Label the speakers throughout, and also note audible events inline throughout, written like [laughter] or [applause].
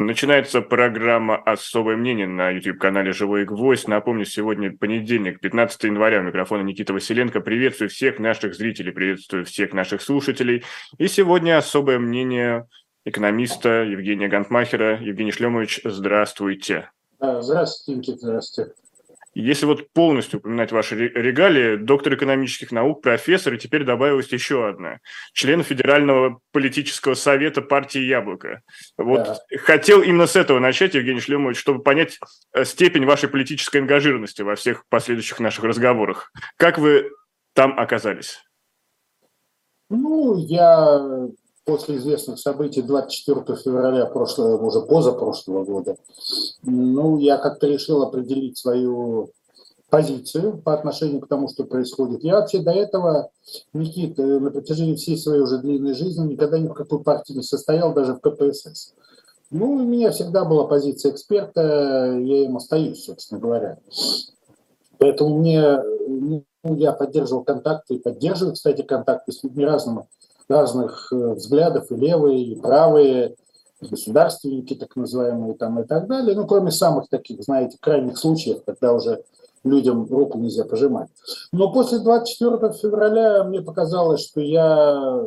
Speaker 1: Начинается программа «Особое мнение» на YouTube-канале «Живой гвоздь». Напомню, сегодня понедельник, 15 января. У микрофона Никита Василенко. Приветствую всех наших зрителей, приветствую всех наших слушателей. И сегодня особое мнение экономиста Евгения Гантмахера. Евгений Шлемович, здравствуйте.
Speaker 2: Здравствуйте, Никита, здравствуйте.
Speaker 1: Если вот полностью упоминать ваши регалии, доктор экономических наук, профессор, и теперь добавилась еще одна. Член Федерального политического совета партии «Яблоко». Вот да. хотел именно с этого начать, Евгений Шлемович, чтобы понять э, степень вашей политической ангажированности во всех последующих наших разговорах. Как вы там оказались?
Speaker 2: Ну, я после известных событий 24 февраля прошлого, уже позапрошлого года, ну, я как-то решил определить свою позицию по отношению к тому, что происходит. Я вообще до этого, Никит, на протяжении всей своей уже длинной жизни никогда ни в какой партии не состоял, даже в КПСС. Ну, у меня всегда была позиция эксперта, я им остаюсь, собственно говоря. Поэтому мне, ну, я поддерживал контакты, и поддерживаю, кстати, контакты с людьми разными, разных э, взглядов, и левые, и правые, государственники так называемые там и так далее. Ну, кроме самых таких, знаете, крайних случаев, когда уже людям руку нельзя пожимать. Но после 24 февраля мне показалось, что я,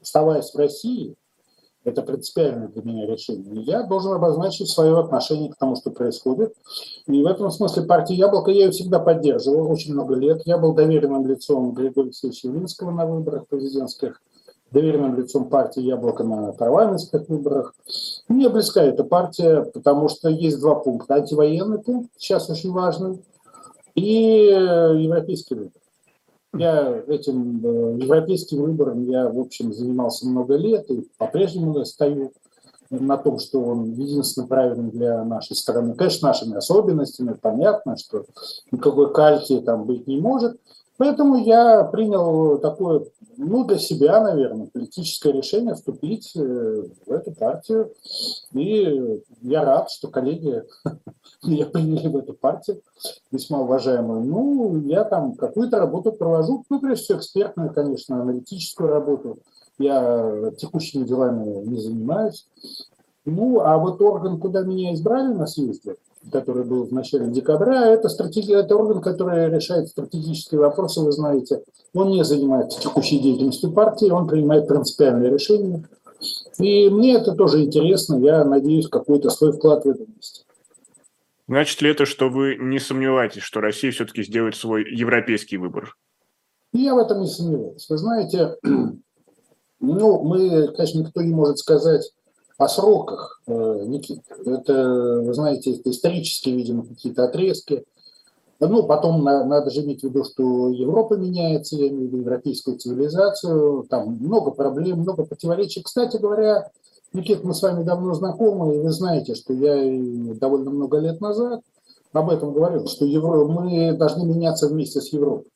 Speaker 2: оставаясь в России, это принципиальное для меня решение. Я должен обозначить свое отношение к тому, что происходит. И в этом смысле партия «Яблоко» я ее всегда поддерживал очень много лет. Я был доверенным лицом Григория Алексеевича Явлинского на выборах президентских доверенным лицом партии «Яблоко» на парламентских выборах. Мне близка эта партия, потому что есть два пункта. Антивоенный пункт, сейчас очень важный, и европейский выбор. Я этим э, европейским выбором я, в общем, занимался много лет и по-прежнему стою на том, что он единственно правильный для нашей страны. Конечно, нашими особенностями, понятно, что никакой кальки там быть не может. Поэтому я принял такое, ну, для себя, наверное, политическое решение вступить э, в эту партию. И я рад, что коллеги [laughs] меня приняли в эту партию, весьма уважаемую. Ну, я там какую-то работу провожу, ну, прежде всего, экспертную, конечно, аналитическую работу. Я текущими делами не занимаюсь. Ну, а вот орган, куда меня избрали на съезде, который был в начале декабря, это, стратеги... это орган, который решает стратегические вопросы, вы знаете. Он не занимается текущей деятельностью партии, он принимает принципиальные решения. И мне это тоже интересно, я надеюсь, какой-то свой вклад в это внести.
Speaker 1: Значит ли это, что вы не сомневаетесь, что Россия все-таки сделает свой европейский выбор?
Speaker 2: Я в этом не сомневаюсь. Вы знаете, [clears throat] ну, мы, конечно, никто не может сказать, о сроках, э, Никит. Это, вы знаете, это исторические, видимо, какие-то отрезки. Ну, потом надо же иметь в виду, что Европа меняется, я имею в виду европейскую цивилизацию, там много проблем, много противоречий. Кстати говоря, Никит, мы с вами давно знакомы, и вы знаете, что я довольно много лет назад об этом говорил, что Евро... мы должны меняться вместе с Европой.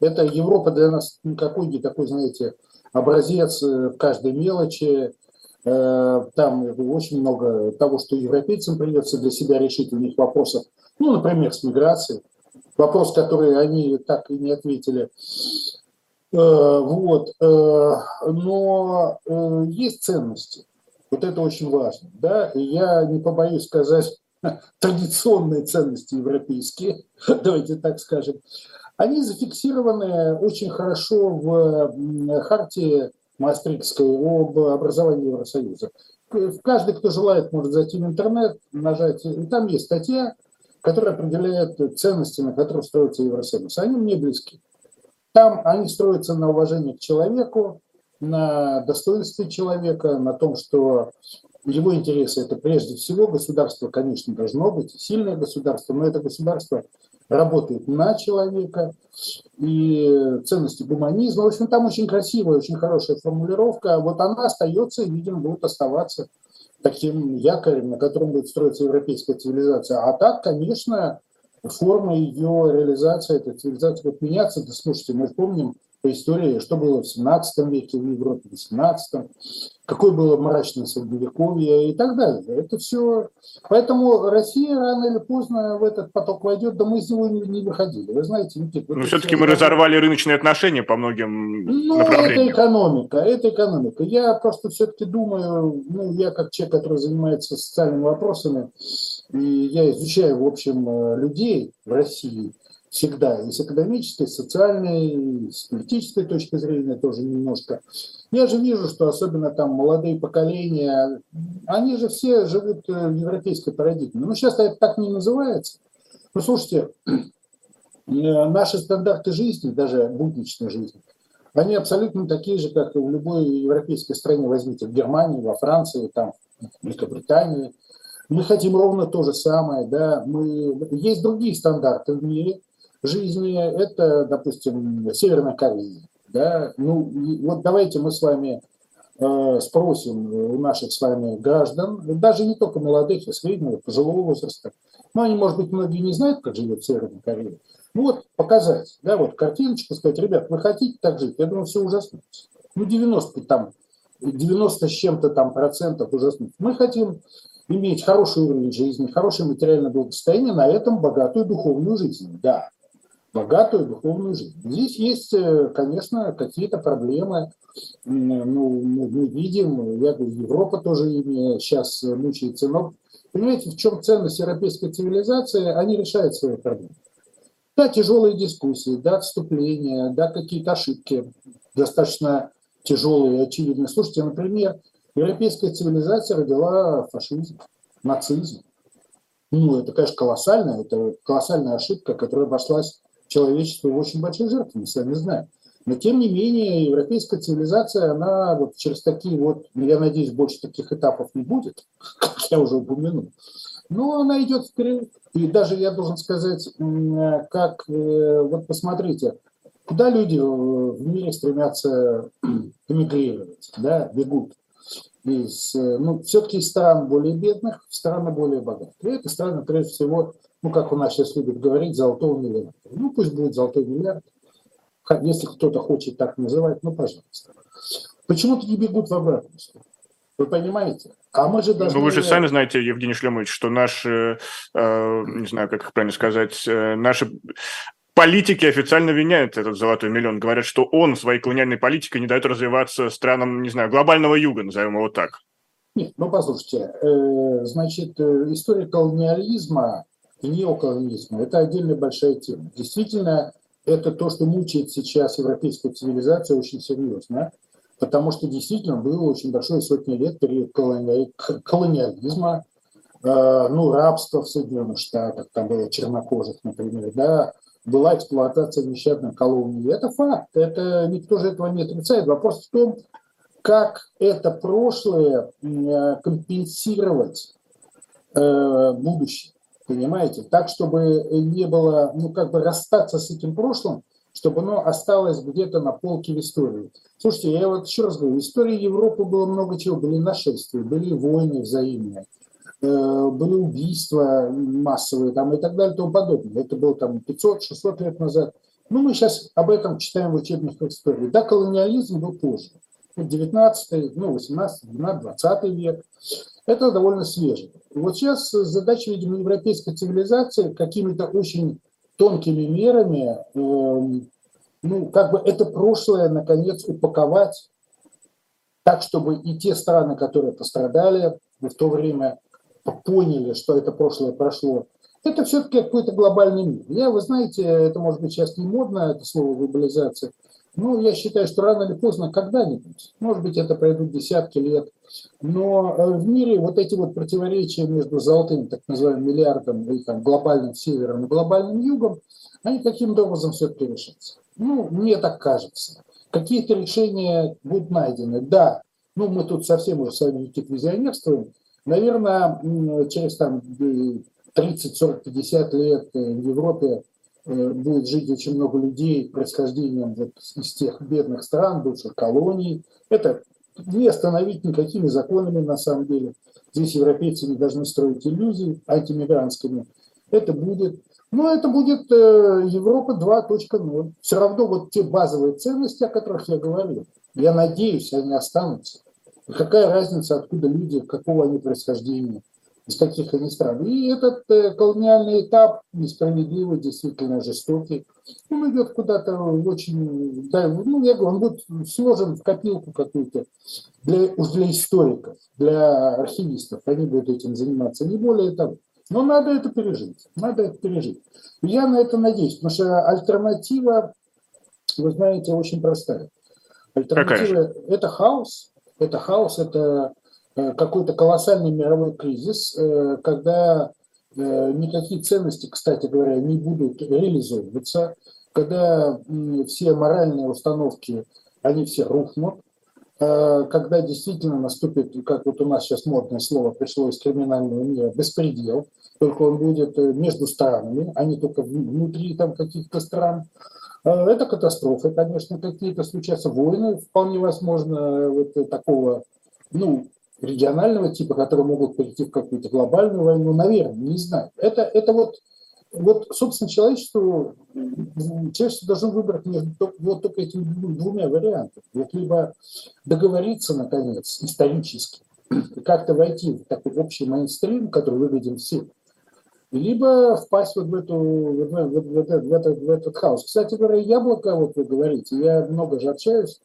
Speaker 2: Это Европа для нас никакой не такой, знаете, образец в каждой мелочи, Э, там очень много того, что европейцам придется для себя решить, у них вопросов, ну, например, с миграцией, вопрос, который они так и не ответили. Э, вот. Э, но есть ценности. Вот это очень важно. Да? Я не побоюсь сказать, традиционные ценности европейские, [laughs] давайте так скажем, они зафиксированы очень хорошо в хартии Маастрихтской об образовании Евросоюза. Каждый, кто желает, может зайти в интернет, нажать, и там есть статья, которая определяет ценности, на которых строится Евросоюз. Они мне близки. Там они строятся на уважении к человеку, на достоинстве человека, на том, что его интересы это прежде всего государство, конечно, должно быть сильное государство, но это государство работает на человека, и ценности гуманизма. В общем, там очень красивая, очень хорошая формулировка. Вот она остается и, видимо, будет оставаться таким якорем, на котором будет строиться европейская цивилизация. А так, конечно, форма ее реализации, эта цивилизация будет меняться. Да, слушайте, мы помним по истории, что было в 17 веке в Европе, в 18 какое было мрачное средневековье и так далее. Это все... Поэтому Россия рано или поздно в этот поток войдет, да мы из него не выходили. Вы знаете,
Speaker 1: Никита... Но все-таки мы разорвали рыночные отношения по многим ну, направлениям.
Speaker 2: это экономика, это экономика. Я просто все-таки думаю, ну, я как человек, который занимается социальными вопросами, и я изучаю, в общем, э, людей в России – всегда, и с экономической, и с социальной, и с политической точки зрения тоже немножко. Я же вижу, что особенно там молодые поколения, они же все живут э, в европейской парадигме. Ну, сейчас это так не называется. Ну, слушайте, э, наши стандарты жизни, даже будничной жизни, они абсолютно такие же, как и в любой европейской стране, возьмите, в Германии, во Франции, там, в Великобритании. Мы хотим ровно то же самое, да, мы... Есть другие стандарты в мире, жизни, это, допустим, Северная Корея. Да? Ну, вот давайте мы с вами э, спросим у наших с вами граждан, даже не только молодых, а среднего, пожилого возраста, но они, может быть, многие не знают, как живет Северная Корея. Ну вот, показать, да, вот картиночку, сказать, ребят, вы хотите так жить? Я думаю, все ужаснуться. Ну, 90 там, 90 с чем-то там процентов ужаснуться. Мы хотим иметь хороший уровень жизни, хорошее материальное благосостояние, на этом богатую духовную жизнь, да богатую духовную жизнь. Здесь есть, э, конечно, какие-то проблемы. Ну, мы видим, я говорю, Европа тоже ими сейчас мучается. Но понимаете, в чем ценность европейской цивилизации? Они решают свои проблемы. Да, тяжелые дискуссии, да, отступления, да, какие-то ошибки достаточно тяжелые очевидные. Слушайте, например, европейская цивилизация родила фашизм, нацизм. Ну, это, конечно, колоссальная, это колоссальная ошибка, которая обошлась человечеству очень большие жертвы, мы сами знаем. Но тем не менее, европейская цивилизация, она вот через такие вот, ну, я надеюсь, больше таких этапов не будет, [laughs] как я уже упомянул. Но она идет вперед. И даже я должен сказать, как, э, вот посмотрите, куда люди в мире стремятся эмигрировать, да, бегут из, э, ну, все-таки из стран более бедных в страны более богатые. И это страны, прежде всего, ну, как у нас сейчас любят говорить, золотого миллиарда. Ну, пусть будет золотой миллиард. Если кто-то хочет так называть, ну, пожалуйста. Почему-то не бегут в обратную сторону. Вы понимаете?
Speaker 1: А мы же должны... Ну, вы же сами знаете, Евгений Шлемович, что наши, э, не знаю, как правильно сказать, э, наши политики официально виняют этот золотой миллион. Говорят, что он своей колониальной политикой не дает развиваться странам, не знаю, глобального юга, назовем его так.
Speaker 2: Нет, ну послушайте, э, значит, э, история колониализма и неоколонизма. Это отдельная большая тема. Действительно, это то, что мучает сейчас европейскую цивилизацию очень серьезно, потому что действительно было очень большое сотни лет период колониализма, э, ну, рабство в Соединенных Штатах, там было чернокожих, например, да, была эксплуатация нещадных колоний. Это факт, это никто же этого не отрицает. Вопрос в том, как это прошлое э, компенсировать э, будущее. Понимаете? Так, чтобы не было, ну, как бы расстаться с этим прошлым, чтобы оно осталось где-то на полке в истории. Слушайте, я вот еще раз говорю, в истории Европы было много чего. Были нашествия, были войны взаимные, э, были убийства массовые там, и так далее и тому подобное. Это было там 500-600 лет назад. Ну, мы сейчас об этом читаем в учебниках истории. Да, колониализм был позже. 19, ну, 18, 12, 20 век. Это довольно свеже. И вот сейчас задача, видимо, европейской цивилизации какими-то очень тонкими мерами, э, ну, как бы это прошлое, наконец, упаковать так, чтобы и те страны, которые пострадали в то время, поняли, что это прошлое прошло. Это все-таки какой-то глобальный мир. Я, вы знаете, это может быть сейчас не модно, это слово глобализация, ну, я считаю, что рано или поздно, когда-нибудь, может быть, это пройдут десятки лет, но э, в мире вот эти вот противоречия между золотым, так называемым миллиардом и там, глобальным севером и глобальным югом, они каким-то образом все-таки решатся. Ну, мне так кажется. Какие-то решения будут найдены. Да, ну мы тут совсем уже с вами какие-то визионерствуем. Наверное, через там 30, 40, 50 лет э, в Европе будет жить очень много людей происхождением вот из тех бедных стран, бывших колоний. Это не остановить никакими законами на самом деле. Здесь европейцы не должны строить иллюзий антимигрантскими. Это будет. Но это будет э, Европа 2.0. Все равно вот те базовые ценности, о которых я говорил, я надеюсь, они останутся. Какая разница, откуда люди, какого они происхождения, из каких они стран. И этот э, колониальный этап, несправедливый, действительно жестокий, он идет куда-то очень, да, ну, я говорю, он будет сложен в копилку какую-то для, уж для историков, для архивистов. Они будут этим заниматься, не более того. Но надо это пережить, надо это пережить. Я на это надеюсь, потому что альтернатива, вы знаете, очень простая. Альтернатива – это хаос, это хаос, это какой-то колоссальный мировой кризис, э, когда э, никакие ценности, кстати говоря, не будут реализовываться, когда все моральные установки, они все рухнут, когда действительно наступит, как вот у нас сейчас модное слово пришло из криминального мира, беспредел, только он будет между странами, а не только внутри там каких-то стран. Это катастрофы, конечно, какие-то случаются, войны, вполне возможно, вот такого, ну, регионального типа, которые могут перейти в какую-то глобальную войну, наверное, не знаю. Это, это вот, вот, собственно, человечество, человечество должно выбрать между вот только этими двумя вариантами. Вот либо договориться, наконец, исторически, как-то войти в такой общий мейнстрим, который мы видим все, либо впасть вот в, эту, в, в, в, этот, в, этот, в этот хаос. Кстати говоря, яблоко, вот вы говорите, я много же общаюсь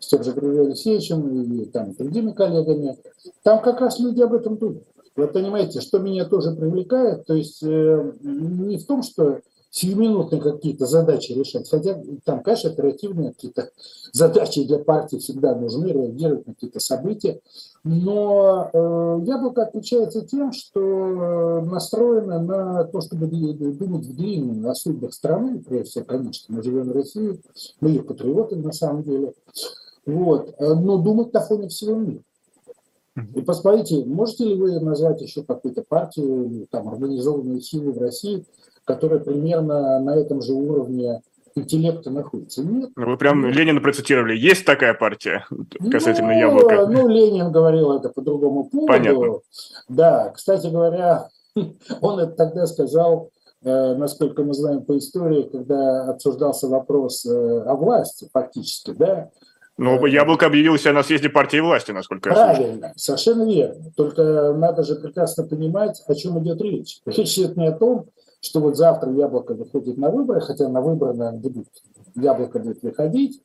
Speaker 2: с тем же Григорием Алексеевичем и там, другими коллегами, там как раз люди об этом думают. Вы понимаете, что меня тоже привлекает, то есть э, не в том, что сиюминутные какие-то задачи решать. Хотя там, конечно, оперативные какие-то задачи для партии всегда нужны, реагировать на какие-то события. Но э, яблоко отличается тем, что э, настроено на то, чтобы думать в длинном, о судьбах страны, прежде всего, конечно, мы живем в России, мы ее патриоты на самом деле, вот, э, но думать на фоне всего мира. И посмотрите, можете ли вы назвать еще какую-то партию, там, организованную силу в России, которая примерно на этом же уровне интеллекта находится. Нет.
Speaker 1: Ну, вы прям Ленина процитировали. Есть такая партия касательно ну, яблока?
Speaker 2: Ну, Ленин говорил это по другому поводу.
Speaker 1: Понятно.
Speaker 2: Да, кстати говоря, [laughs] он это тогда сказал, э, насколько мы знаем по истории, когда обсуждался вопрос э, о власти фактически, да,
Speaker 1: ну, э, Яблоко объявил себя на съезде партии власти, насколько
Speaker 2: Правильно, я Правильно, совершенно верно. Только надо же прекрасно понимать, о чем идет речь. Речь идет не о том, что вот завтра яблоко выходит на выборы, хотя на выборы, наверное, будут, яблоко будет выходить,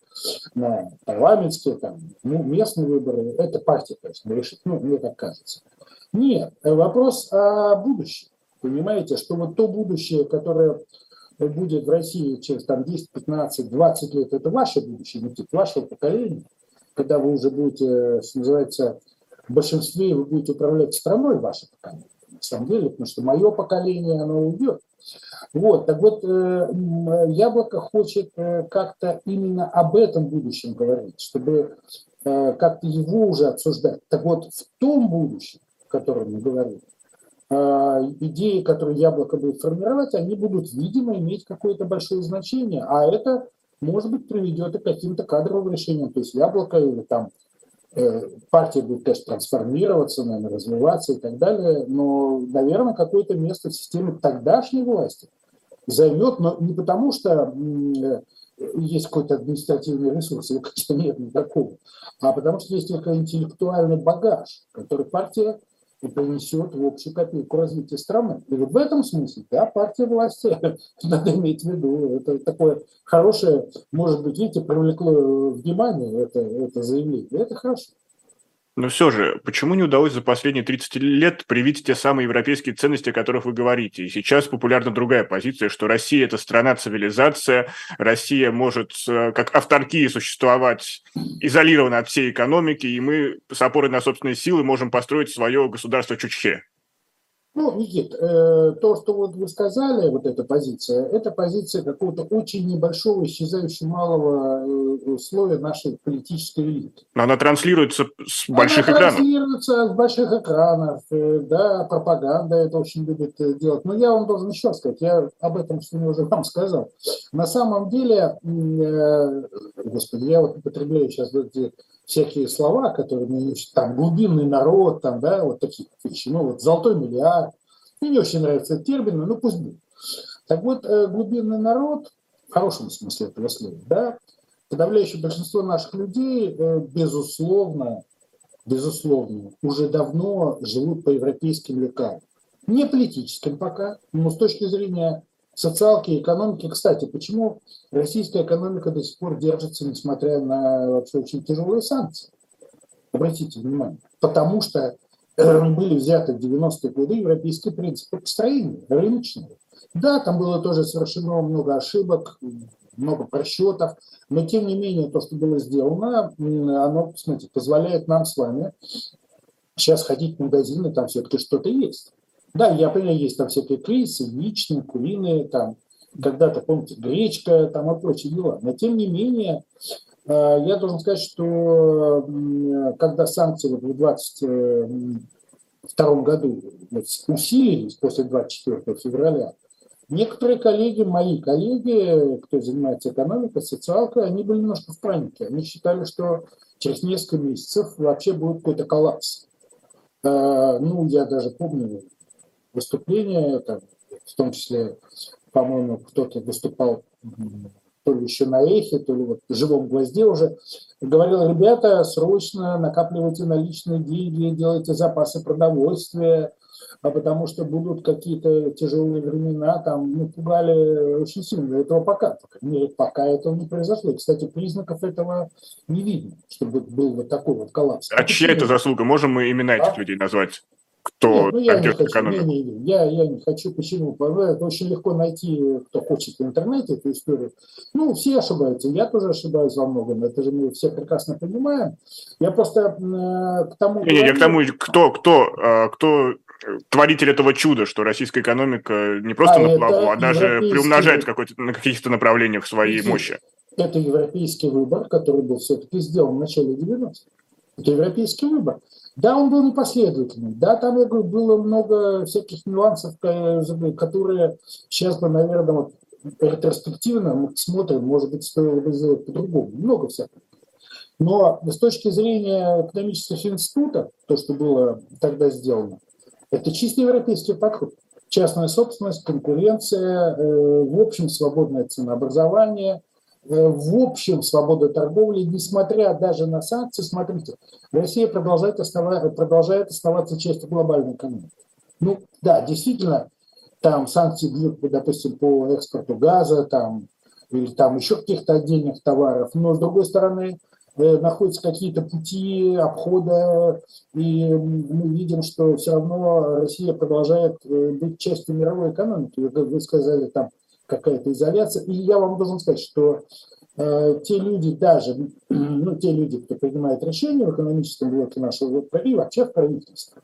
Speaker 2: на парламентские, там, ну, местные выборы, это партия, конечно, решит, ну, мне так кажется. Нет, вопрос о будущем. Понимаете, что вот то будущее, которое будет в России через там, 10, 15, 20 лет, это ваше будущее, не вашего поколения, когда вы уже будете, что называется, в большинстве вы будете управлять страной, ваше поколение на самом деле, потому что мое поколение, оно уйдет. Вот, так вот, э, Яблоко хочет э, как-то именно об этом будущем говорить, чтобы э, как-то его уже обсуждать. Так вот, в том будущем, о котором мы говорим, идеи, которые Яблоко будет формировать, они будут, видимо, иметь какое-то большое значение, а это, может быть, приведет и к каким-то кадровым решениям. То есть Яблоко или там Э, партия будет, конечно, трансформироваться, наверное, развиваться и так далее, но, наверное, какое-то место в системе тогдашней власти займет, но не потому, что э, есть какой-то административный ресурс, его, конечно, нет никакого, а потому что есть только интеллектуальный багаж, который партия и принесет в общую копейку развития страны. И вот в этом смысле, да, партия власти, [laughs] надо иметь в виду, это такое хорошее, может быть, видите, привлекло внимание это, это заявление, это хорошо.
Speaker 1: Но все же, почему не удалось за последние 30 лет привить те самые европейские ценности, о которых вы говорите? И сейчас популярна другая позиция, что Россия – это страна-цивилизация, Россия может э, как авторкия существовать изолированно от всей экономики, и мы с опорой на собственные силы можем построить свое государство Чучхе.
Speaker 2: Ну, Никит, э, то, что вот вы сказали, вот эта позиция, это позиция какого-то очень небольшого, исчезающего малого э, слоя нашей политической элиты.
Speaker 1: Она транслируется с больших она экранов.
Speaker 2: транслируется с больших экранов, э, да, пропаганда это очень любит делать. Но я вам должен еще сказать, я об этом что уже вам сказал. На самом деле, господи, я вот употребляю сейчас эти всякие слова, которые мне там глубинный народ, там, да, вот такие вещи. Ну, вот золотой миллиард. Мне не очень нравится этот термин, но ну, пусть будет. Так вот, э, глубинный народ, в хорошем смысле этого слова, да, подавляющее большинство наших людей, э, безусловно, безусловно, уже давно живут по европейским лекалам. Не политическим пока, но с точки зрения социалки, экономики. Кстати, почему российская экономика до сих пор держится, несмотря на вообще очень тяжелые санкции? Обратите внимание. Потому что э, были взяты в 90-е годы европейские принципы построения, рыночные. Да, там было тоже совершено много ошибок, много просчетов, но тем не менее то, что было сделано, оно, смотрите, позволяет нам с вами сейчас ходить в магазины, там все-таки что-то есть. Да, я понимаю, есть там всякие крысы, яичные, куриные, там когда-то, помните, гречка там и прочие дела. Но тем не менее, э, я должен сказать, что когда санкции в 2022 году усилились после 24 февраля, некоторые коллеги, мои коллеги, кто занимается экономикой, социалкой, они были немножко в панике. Они считали, что через несколько месяцев вообще будет какой-то коллапс. Э, ну, я даже помню, выступления, там, в том числе, по-моему, кто-то выступал то ли еще на эхе, то ли вот в живом гвозде уже, говорил, ребята, срочно накапливайте наличные деньги, делайте запасы продовольствия, а потому что будут какие-то тяжелые времена, там, ну, пугали очень сильно. Этого пока, по крайней мере, пока этого не произошло. И, кстати, признаков этого не видно, чтобы был вот такой вот коллапс.
Speaker 1: А чья это заслуга? Можем мы имена этих а? людей назвать? Кто Нет, ну,
Speaker 2: я не хочу. Не, не, я, я не хочу. Почему? Это очень легко найти, кто хочет в интернете эту историю. Ну, все ошибаются. Я тоже ошибаюсь во многом. Это же мы все прекрасно понимаем. Я просто э, к тому...
Speaker 1: Не, не, я к тому, кто, кто, э, кто творитель этого чуда, что российская экономика не просто а на плаву, а даже приумножает на каких-то направлениях своей мощи.
Speaker 2: Это европейский выбор, который был все-таки сделан в начале 90-х. Это европейский выбор. Да, он был непоследовательный. Да, там, я говорю, было много всяких нюансов, которые сейчас бы, наверное, вот, ретроспективно мы смотрим, может быть, стоило бы сделать по-другому. Много всякого. Но с точки зрения экономических институтов, то, что было тогда сделано, это чисто европейский подход. Частная собственность, конкуренция, э, в общем, свободное ценообразование, в общем свобода торговли, несмотря даже на санкции, смотрите, Россия продолжает, оставаться, продолжает оставаться частью глобальной экономики. Ну да, действительно, там санкции бьют, допустим, по экспорту газа, там, или там еще каких-то отдельных товаров, но с другой стороны, э, находятся какие-то пути обхода, и мы видим, что все равно Россия продолжает э, быть частью мировой экономики. Вы сказали, там какая-то изоляция. И я вам должен сказать, что э, те люди даже, ну, те люди, кто принимает решения в экономическом блоке нашего и вообще в правительстве,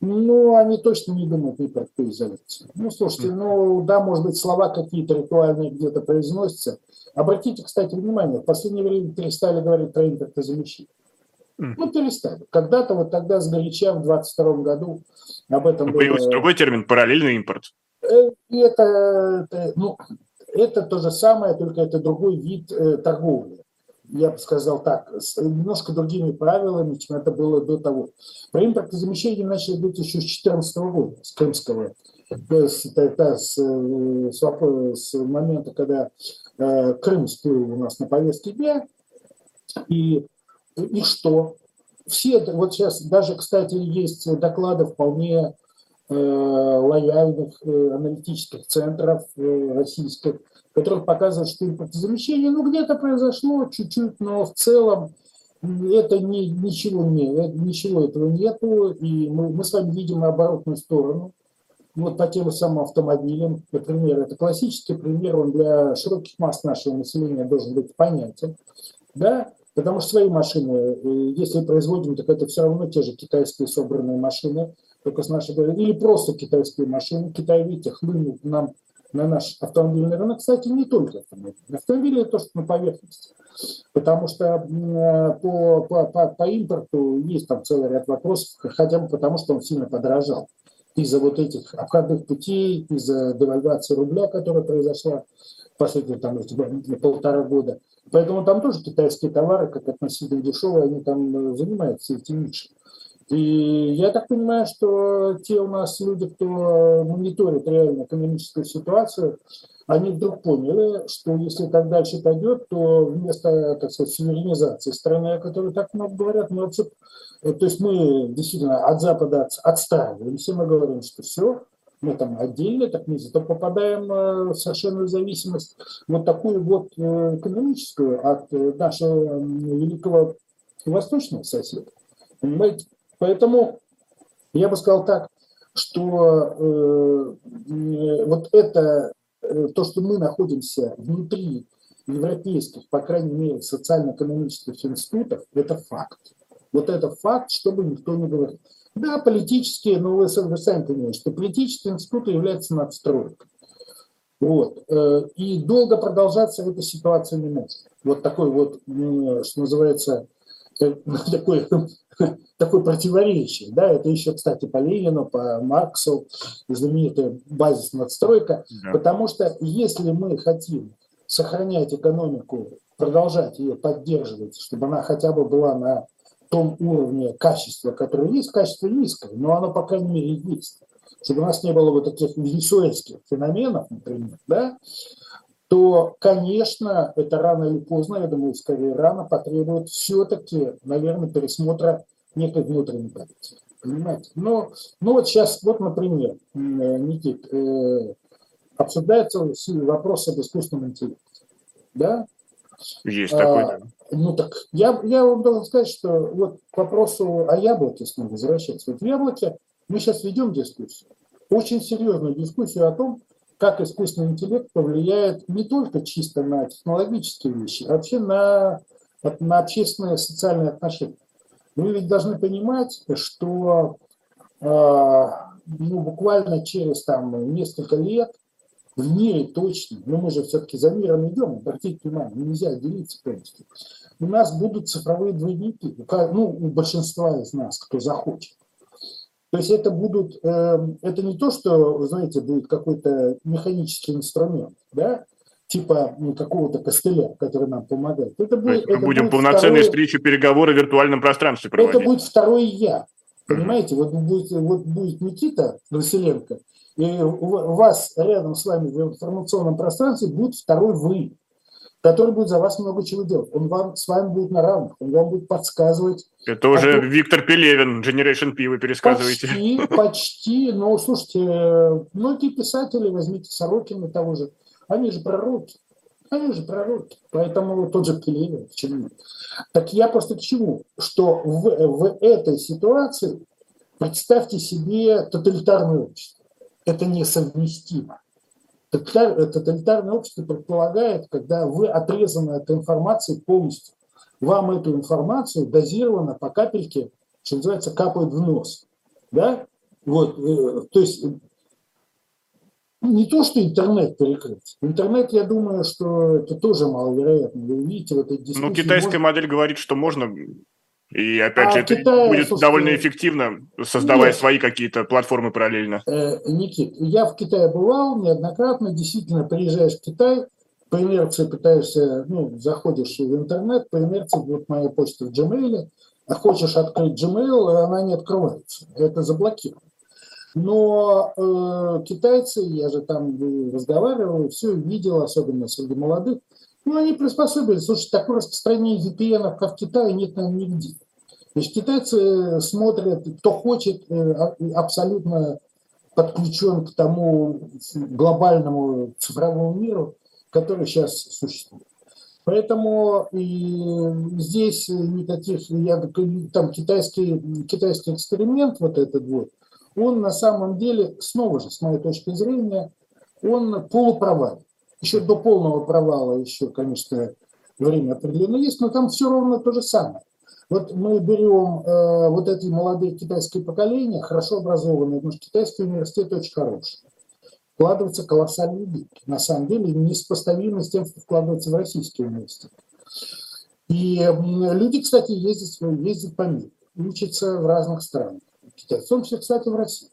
Speaker 2: ну, они точно не думают ни про какую изоляцию. Ну, слушайте, ну, да, может быть, слова какие-то ритуальные где-то произносятся. Обратите, кстати, внимание, в последнее время перестали говорить про импортозамещение. Ну, перестали. Когда-то, вот тогда, сгоряча, в 22 году об этом
Speaker 1: Появился было... другой термин – параллельный импорт.
Speaker 2: Э, это, это, ну, это то же самое, только это другой вид э, торговли. Я бы сказал так, с немножко другими правилами, чем это было до того. Про импортозамещение начали быть еще с 2014 года, с крымского, э, с, это, с, э, с, с момента, когда э, Крым всплыл у нас на повестке дня. И, и что? Все, вот сейчас даже, кстати, есть доклады вполне Э, лояльных э, аналитических центров э, российских, которых показывают, что импортозамещение, ну, где-то произошло чуть-чуть, но в целом это не, ничего, не, ничего этого нету, и мы, мы с вами видим оборотную сторону. Вот по тем самым автомобилям, например, это классический пример, он для широких масс нашего населения должен быть понятен, да, потому что свои машины, если производим, так это все равно те же китайские собранные машины, только с нашей или просто китайские машины. Китай, видите, хлынул нам на наш автомобильный рынок, кстати, не только автомобили. Автомобили – это то, что на поверхности. Потому что по, по, по, по импорту есть там целый ряд вопросов, хотя бы потому, что он сильно подорожал. Из-за вот этих обходных путей, из-за девальвации рубля, которая произошла последние там, полтора года. Поэтому там тоже китайские товары, как относительно дешевые, они там занимаются этим нишей. И я так понимаю, что те у нас люди, кто мониторит реально экономическую ситуацию, они вдруг поняли, что если так дальше пойдет, то вместо, так сказать, суверенизации страны, о которой так много говорят, мы вообще, то есть мы действительно от Запада отстраиваемся, мы говорим, что все, мы там отдельно, так мы зато попадаем э, в совершенную зависимость, вот такую вот э, экономическую от э, нашего великого восточного соседа. Понимаете? Поэтому я бы сказал так, что э, вот это, э, то, что мы находимся внутри европейских, по крайней мере, социально-экономических институтов, это факт. Вот это факт, чтобы никто не говорил. Да, политические, но вы, вы сами понимаете, что политические институты являются надстройкой. Вот. Э, и долго продолжаться эта ситуация не может. Вот такой вот, что называется, [laughs] такой [laughs] такое противоречие. Да? Это еще, кстати, по Ленину, по Марксу, знаменитая базис надстройка. Да. Потому что если мы хотим сохранять экономику, продолжать ее поддерживать, чтобы она хотя бы была на том уровне качества, которое есть, качество низкое, но оно, по крайней мере, есть. Чтобы у нас не было вот таких венесуэльских феноменов, например, да, то, конечно, это рано или поздно, я думаю, скорее рано, потребует все-таки, наверное, пересмотра некой внутренней политики. Понимаете? Но, ну вот сейчас, вот, например, э, Никит, э, обсуждается вопрос об искусственном интеллекте. Да?
Speaker 1: Есть такой, а, да.
Speaker 2: Ну так, я, я вам должен сказать, что вот к вопросу о яблоке снова возвращаться. Вот в яблоке мы сейчас ведем дискуссию, очень серьезную дискуссию о том, как искусственный интеллект повлияет не только чисто на технологические вещи, а вообще на, на общественные социальные отношения. Вы ведь должны понимать, что э, ну, буквально через там, несколько лет в мире точно, но мы же все-таки за миром идем, обратите внимание, нельзя делиться полностью, у нас будут цифровые двойники, ну, у большинства из нас, кто захочет. То есть это будут, э, это не то, что, знаете, будет какой-то механический инструмент, да, типа ну, какого-то костыля, который нам помогает.
Speaker 1: Это будет, мы это будем будет полноценные второе, встречи, переговоры в виртуальном пространстве проводить.
Speaker 2: Это будет второй я. Понимаете, вот будет, вот будет Никита Василенко, и у вас рядом с вами в информационном пространстве будет второй вы который будет за вас много чего делать. Он вам с вами будет на равных, он вам будет подсказывать.
Speaker 1: Это уже а Виктор Пелевин, Generation P вы пересказываете.
Speaker 2: Почти, почти. Но слушайте, многие писатели, возьмите Сорокина того же, они же пророки. Они же пророки. Поэтому тот же Пелевин, почему Так я просто к чему? Что в, в этой ситуации представьте себе тоталитарное общество. Это несовместимо. Тоталитарное общество предполагает, когда вы отрезаны от информации полностью. Вам эту информацию дозированно по капельке, что называется, капает в нос. Да? Вот, э, то есть не то, что интернет перекрыть. Интернет, я думаю, что это тоже маловероятно. Вы увидите в этой
Speaker 1: дискуссии. Ну, китайская может... модель говорит, что можно и опять а же, это Китае, будет слушайте, довольно эффективно, создавая нет, свои какие-то платформы параллельно.
Speaker 2: Э, Никит, я в Китае бывал неоднократно, действительно, приезжаешь в Китай, по инерции пытаешься, ну, заходишь в интернет, по инерции, вот моя почта в Gmail, а хочешь открыть Gmail, она не открывается, это заблокировано. Но э, китайцы, я же там разговаривал, все видел, особенно среди молодых, ну, они приспособились. Слушай, такое распространение VPN, как в Китае, нет, наверное, нигде. Есть китайцы смотрят, кто хочет, э, а, абсолютно подключен к тому глобальному цифровому миру, который сейчас существует. Поэтому и здесь никаких, я, там китайский, китайский эксперимент вот этот вот, он на самом деле, снова же, с моей точки зрения, он полупровален еще до полного провала еще, конечно, время определенно есть, но там все ровно то же самое. Вот мы берем э, вот эти молодые китайские поколения, хорошо образованные, потому что китайский университет очень хороший. Вкладываются колоссальные деньги. На самом деле несопоставимо с тем, что вкладывается в российский университет. И люди, кстати, ездят, ездят по миру, учатся в разных странах. В том числе, кстати, в России.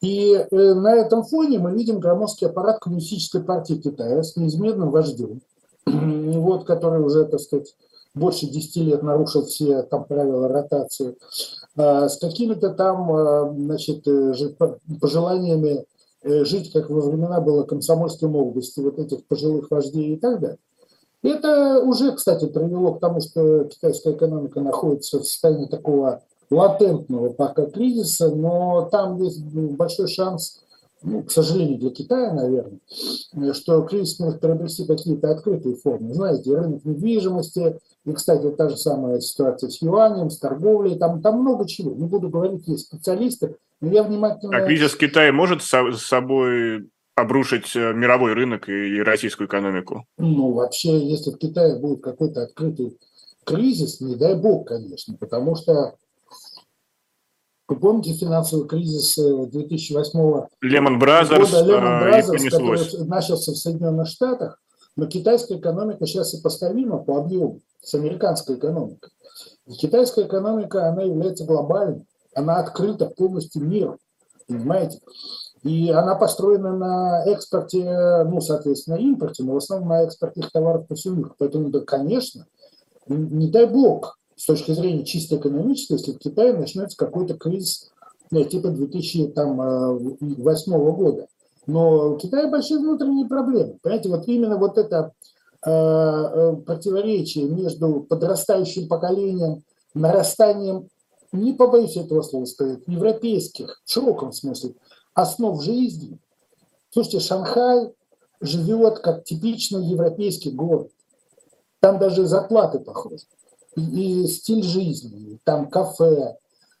Speaker 2: И э, на этом фоне мы видим громоздкий аппарат Коммунистической партии Китая с неизменным вождем, [clears throat] вот, который уже, так сказать, больше 10 лет нарушил все там правила ротации. с какими-то там значит, пожеланиями жить, как во времена было комсомольской молодости, вот этих пожилых вождей и так далее. Это уже, кстати, привело к тому, что китайская экономика находится в состоянии такого латентного пока кризиса, но там есть большой шанс ну, к сожалению, для Китая, наверное, что кризис может приобрести какие-то открытые формы. Знаете, рынок недвижимости, и, кстати, та же самая ситуация с юанем, с торговлей, там, там много чего. Не буду говорить, есть специалисты, но я внимательно...
Speaker 1: А кризис Китая может с собой обрушить э, мировой рынок и российскую экономику?
Speaker 2: Ну, вообще, если в Китае будет какой-то открытый кризис, не дай бог, конечно, потому что вы помните финансовый кризис 2008 э,
Speaker 1: Lehman Brothers,
Speaker 2: года, Lehman Brothers, который начался в Соединенных Штатах, но китайская экономика сейчас сопоставима по объему с американской экономикой. И китайская экономика, она является глобальной, она открыта полностью миру, понимаете? И она построена на экспорте, ну, соответственно, импорте, но в основном на экспорте их товаров по всему миру. Поэтому, да, конечно, не дай бог, с точки зрения чисто экономической, если в Китае начнется какой-то кризис ну, типа 2008 э, года. Но у Китая большие внутренние проблемы. Понимаете, вот именно вот это э, э, противоречие между подрастающим поколением, нарастанием, не побоюсь этого слова сказать, европейских, в широком смысле, основ жизни. Слушайте, Шанхай живет как типичный европейский город. Там даже зарплаты похожи и стиль жизни, там кафе,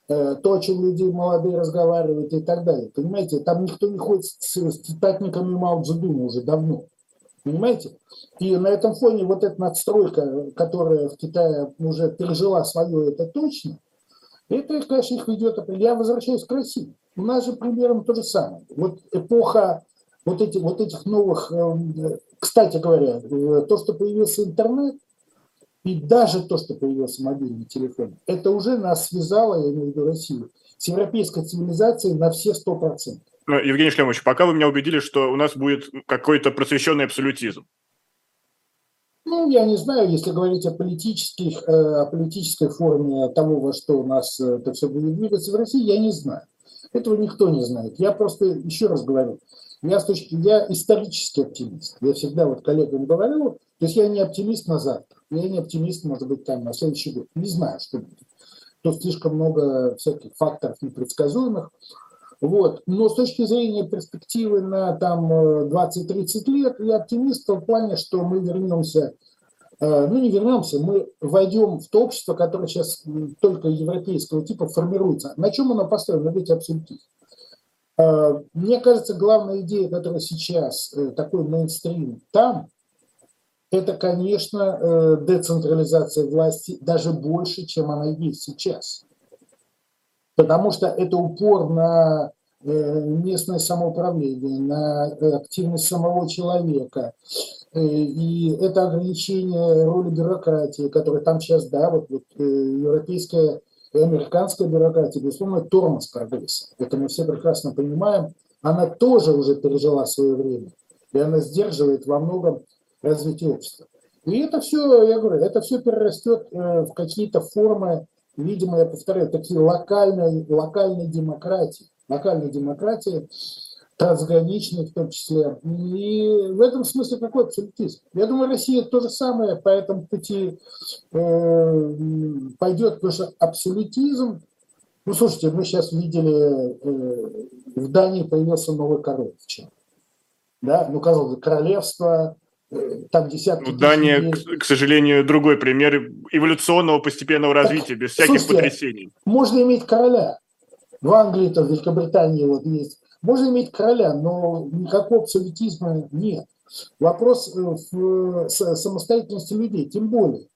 Speaker 2: э, то, о чем люди молодые разговаривают и так далее. Понимаете, там никто не ходит с, с цитатниками Мао Цзэдуна уже давно. Понимаете? И на этом фоне вот эта надстройка, которая в Китае уже пережила свое, это точно, это, конечно, их ведет. Я возвращаюсь к России. У нас же примерно то же самое. Вот эпоха вот, эти, вот этих новых... Эм, кстати говоря, э, то, что появился интернет, и даже то, что появился мобильный телефон, это уже нас связало, я имею в виду Россию, с европейской цивилизацией на все сто процентов.
Speaker 1: Ну, Евгений Шлемович, пока вы меня убедили, что у нас будет какой-то просвещенный абсолютизм.
Speaker 2: Ну, я не знаю, если говорить о, политических, э, о политической форме того, во что у нас э, это все будет двигаться в России, я не знаю. Этого никто не знает. Я просто, еще раз говорю, я, с точки, я исторический оптимист. Я всегда вот коллегам говорю, то есть я не оптимист на завтра, я не оптимист, может быть, там на следующий год. Не знаю, что будет. Тут слишком много всяких факторов непредсказуемых. Вот. Но с точки зрения перспективы на там 20-30 лет, я оптимист в плане, что мы вернемся, э, ну не вернемся, мы войдем в то общество, которое сейчас только европейского типа формируется. На чем оно построено? На ведь абсолютизм. Э, мне кажется, главная идея, которая сейчас э, такой мейнстрим там, это, конечно, э, децентрализация власти даже больше, чем она есть сейчас. Потому что это упор на э, местное самоуправление, на активность самого человека. И это ограничение роли бюрократии, которая там сейчас, да, вот, вот европейская американская бюрократия, безусловно, тормоз прогресса. Это мы все прекрасно понимаем. Она тоже уже пережила свое время. И она сдерживает во многом развития общества. И это все, я говорю, это все перерастет э, в какие-то формы, видимо, я повторяю, такие локальные, локальные демократии, локальные демократии, трансграничные в том числе. И в этом смысле какой абсолютизм? Я думаю, Россия то же самое по этому пути э, пойдет, потому что абсолютизм, ну, слушайте, мы сейчас видели, э, в Дании появился новый король вчера. Да, ну, казалось бы, королевство, там десятки...
Speaker 1: Ну, Дания, к, к сожалению, другой пример эволюционного постепенного развития, так, без всяких слушайте, потрясений.
Speaker 2: Можно иметь короля. В Англии, то в Великобритании вот есть. Можно иметь короля, но никакого абсолютизма нет. Вопрос э, в самостоятельности людей, тем более.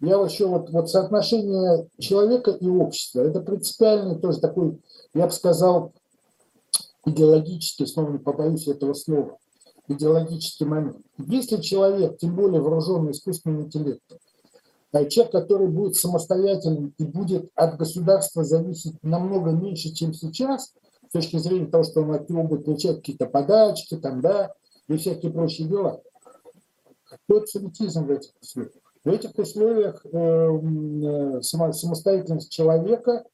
Speaker 2: Я вообще вот, вот соотношение человека и общества, это принципиальный тоже такой, я бы сказал, идеологический, снова не побоюсь этого слова, идеологический момент. Если человек, тем более вооруженный искусственным интеллектом, а человек, который будет самостоятельным и будет от государства зависеть намного меньше, чем сейчас, с точки зрения того, что он от него будет получать какие-то подачки, там, да, и всякие прочие дела. Какой абсолютизм в этих условиях? В этих условиях э, э, самостоятельность человека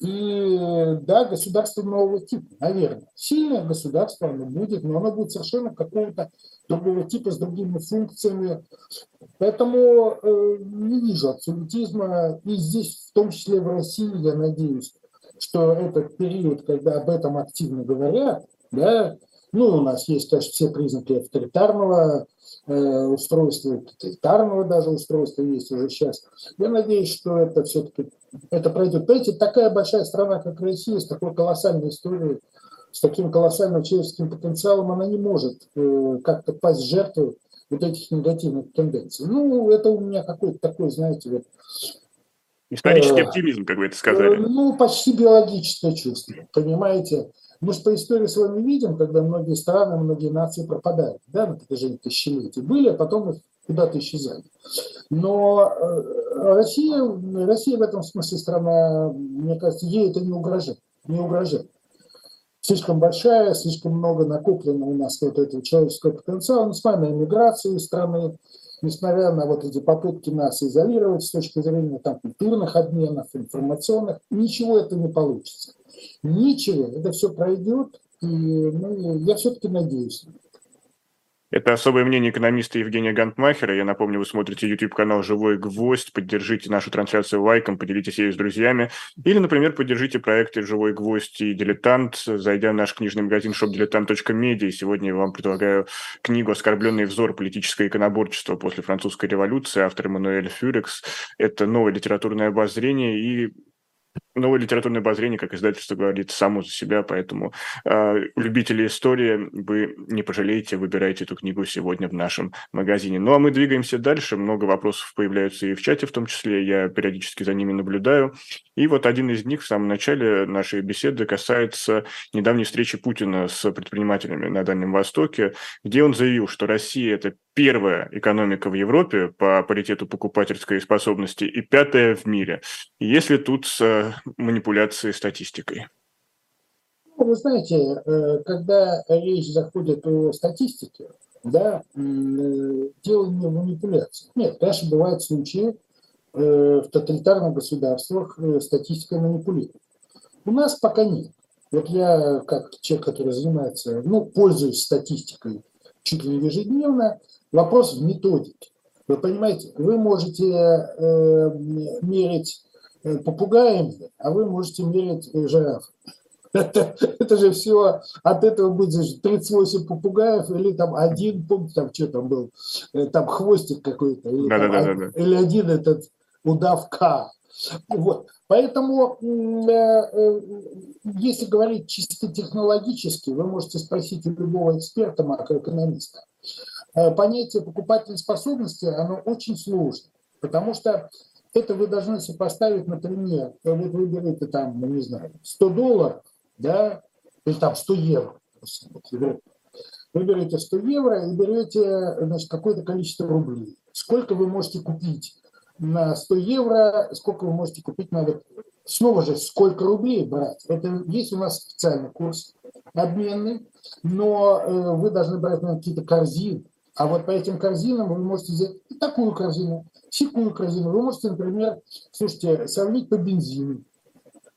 Speaker 2: И да, государство нового типа, наверное. Сильное государство оно будет, но оно будет совершенно какого-то другого типа с другими функциями. Поэтому э, не вижу абсолютизма. И здесь, в том числе в России, я надеюсь, что этот период, когда об этом активно говорят, да, ну, у нас есть, конечно, все признаки авторитарного э, устройства, тоталитарного даже устройства есть уже сейчас. Я надеюсь, что это все-таки это пройдет. Понимаете, такая большая страна, как Россия, с такой колоссальной историей, с таким колоссальным человеческим потенциалом, она не может э, как-то пасть жертвой вот этих негативных тенденций. Ну, это у меня какой-то такой, знаете, вот
Speaker 1: Исторический э, оптимизм, как вы это сказали. Э,
Speaker 2: ну, почти биологическое чувство, понимаете? Мы же по истории с вами видим, когда многие страны, многие нации пропадают да, на протяжении тысячелетий. Были, а потом их куда-то исчезали. Но э, Россия, Россия в этом смысле страна, мне кажется, ей это не угрожает. Не угрожает. Слишком большая, слишком много накоплено у нас вот этого человеческого потенциала, несмотря на иммиграцию страны, несмотря на вот эти попытки нас изолировать с точки зрения там, культурных обменов, информационных, ничего это не получится. Ничего, это все пройдет, и ну, я все-таки надеюсь.
Speaker 1: Это особое мнение экономиста Евгения Гантмахера. Я напомню, вы смотрите YouTube-канал «Живой гвоздь». Поддержите нашу трансляцию лайком, поделитесь ею с друзьями. Или, например, поддержите проекты «Живой гвоздь» и «Дилетант», зайдя в наш книжный магазин shopdiletant.media. Сегодня я вам предлагаю книгу «Оскорбленный взор. Политическое иконоборчество после французской революции». Автор Эммануэль Фюрекс. Это новое литературное обозрение и новое литературное обозрение, как издательство говорит, само за себя, поэтому э, любители истории, вы не пожалеете, выбирайте эту книгу сегодня в нашем магазине. Ну а мы двигаемся дальше, много вопросов появляются и в чате в том числе, я периодически за ними наблюдаю. И вот один из них в самом начале нашей беседы касается недавней встречи Путина с предпринимателями на Дальнем Востоке, где он заявил, что Россия – это первая экономика в Европе по паритету покупательской способности и пятая в мире. Если тут э, манипуляции статистикой?
Speaker 2: Вы знаете, э, когда речь заходит о статистике, да, э, дело не в манипуляции. Нет, конечно, бывают случаи в тоталитарных государствах статистика манипулирует. У нас пока нет. Вот я, как человек, который занимается, ну, пользуюсь статистикой чуть ли не ежедневно, вопрос в методике. Вы понимаете, вы можете э, мерить Э, попугаями, а вы можете мерить э, жираф. [laughs] Это, это же все, от этого будет 38 попугаев или там один, помните, там что там был, э, там хвостик какой-то, или, да, там, да, да, да. или один этот удав К. Вот. Поэтому, если говорить чисто технологически, вы можете спросить у любого эксперта, макроэкономиста. Понятие покупательной способности, оно очень сложно, потому что это вы должны сопоставить, например, вот вы берете там, ну, не знаю, 100 долларов, да, или там 100 евро. Вы берете 100 евро и берете значит, какое-то количество рублей. Сколько вы можете купить на 100 евро, сколько вы можете купить надо. Снова же, сколько рублей брать? Это есть у нас специальный курс обменный, но э, вы должны брать наверное, какие-то корзины. А вот по этим корзинам вы можете взять и такую корзину, сякую корзину. Вы можете, например, слушайте, сравнить по бензину.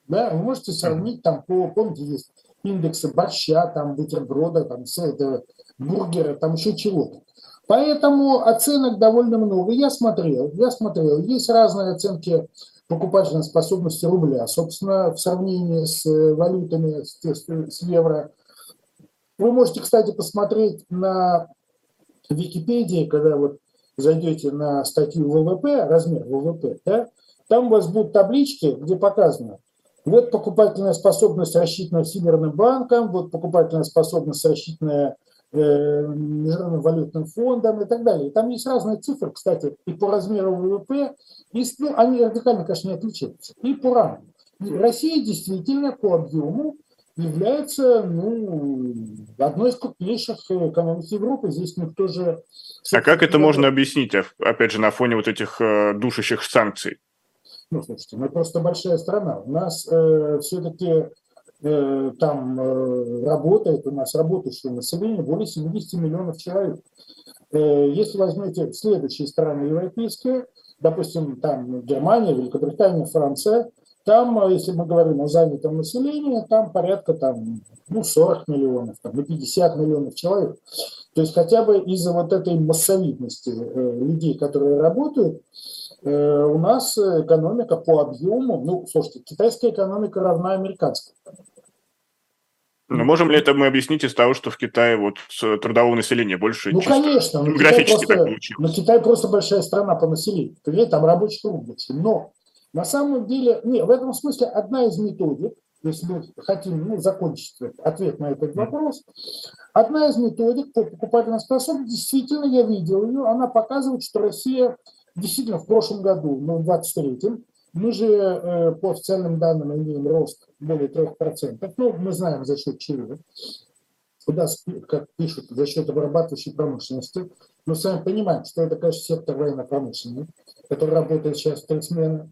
Speaker 2: Да, вы можете сравнить там по, помните, есть индексы борща, там бутерброда, там этого, бургера, там еще чего-то. Поэтому оценок довольно много. Я смотрел, я смотрел. Есть разные оценки покупательной способности рубля. Собственно, в сравнении с валютами, с, с евро. Вы можете, кстати, посмотреть на Википедии, когда вот зайдете на статью ВВП, размер ВВП, да, там у вас будут таблички, где показано, вот покупательная способность, рассчитанная Всемирным банком, вот покупательная способность, рассчитанная э, Международным валютным фондом и так далее. Там есть разные цифры, кстати, и по размеру ВВП, и, ну, они радикально, конечно, не отличаются, и по рангу. Россия действительно по объему является ну, одной из крупнейших экономик Европы. Здесь никто же...
Speaker 1: А как это можно объяснить, опять же, на фоне вот этих э, душащих санкций?
Speaker 2: Ну, слушайте, мы просто большая страна. У нас э, все-таки э, там э, работает, у нас работающее население более 70 миллионов человек. Э, если возьмете следующие страны европейские, допустим, там Германия, Великобритания, Франция, там, если мы говорим о занятом населении, там порядка там, ну, 40 миллионов, там, ну, 50 миллионов человек. То есть хотя бы из-за вот этой массовидности э, людей, которые работают, э, у нас экономика по объему, ну, слушайте, китайская экономика равна американской.
Speaker 1: Но можем ли это мы объяснить из того, что в Китае вот трудового населения больше?
Speaker 2: Ну, конечно. Графически так получилось. Но Китай просто большая страна по населению. Понимаете, там рабочих рук больше. Но на самом деле, не, в этом смысле одна из методик, если мы хотим ну, закончить ответ на этот вопрос, одна из методик по покупательной способности, действительно, я видел ее, она показывает, что Россия действительно в прошлом году, ну, в 23-м, мы же э, по официальным данным имеем рост более 3%. Ну, мы знаем за счет чего. Куда, как пишут, за счет обрабатывающей промышленности. Мы сами понимаем, что это, конечно, сектор военно-промышленный, который работает сейчас в три смены.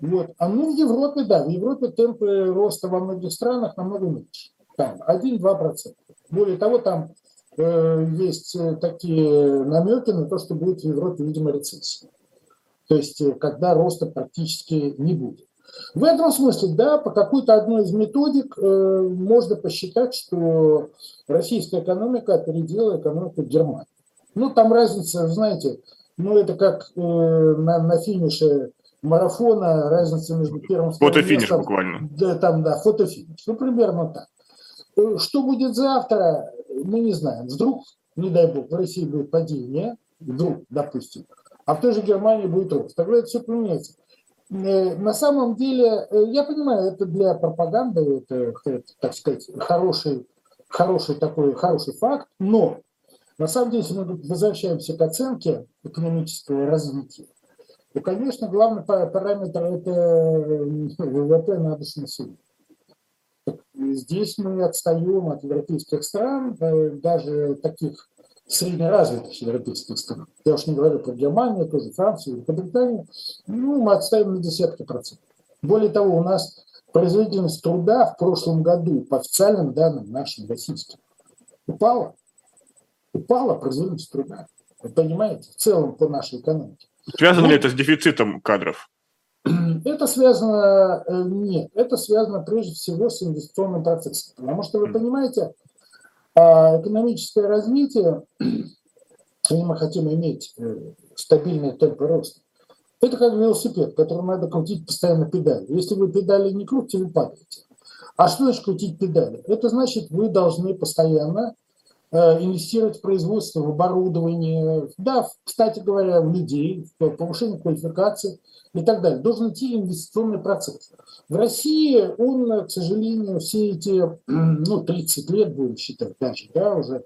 Speaker 2: Вот. А ну в Европе, да, в Европе темпы роста во многих странах намного меньше. Там 1-2%. Более того, там э, есть э, такие намеки на то, что будет в Европе, видимо, рецессия. То есть, э, когда роста практически не будет. В этом смысле, да, по какой-то одной из методик э, можно посчитать, что российская экономика опередила экономику Германии. Ну, там разница, знаете, ну, это как э, на, на финише марафона, разница между первым и
Speaker 1: вторым Фотофиниш буквально.
Speaker 2: Да, там, да, фотофиниш. Ну, примерно так. Э, что будет завтра, мы не знаем. Вдруг, не дай бог, в России будет падение, вдруг, допустим, а в той же Германии будет рост. Тогда это все поменяется. Э, на самом деле, э, я понимаю, это для пропаганды, это, это так сказать, хороший, хороший такой, хороший факт, но на самом деле, если мы возвращаемся к оценке экономического развития, то, конечно, главный параметр – это э, ВВП на душу населения. Здесь мы отстаем от европейских стран, даже таких среднеразвитых европейских стран. Я уж не говорю про Германию, тоже Францию, Великобританию. Ну, мы отставим на десятки процентов. Более того, у нас производительность труда в прошлом году, по официальным данным нашим российским, упала. Упала производительность труда. Вы понимаете, в целом по нашей экономике.
Speaker 1: Связано ну, ли это с дефицитом кадров? [clears throat]
Speaker 2: Это связано, э, нет, это связано прежде всего с инвестиционным процессом. Потому что вы понимаете, а экономическое развитие, если [clears throat] мы хотим иметь э, стабильный темпы роста, это как велосипед, который надо крутить постоянно педали. Если вы педали не крутите, вы падаете. А что значит крутить педали? Это значит, вы должны постоянно инвестировать в производство, в оборудование, да, кстати говоря, в людей, в повышение квалификации – и так далее. Должен идти инвестиционный процесс. В России он, к сожалению, все эти ну, 30 лет, будем считать даже, да, уже,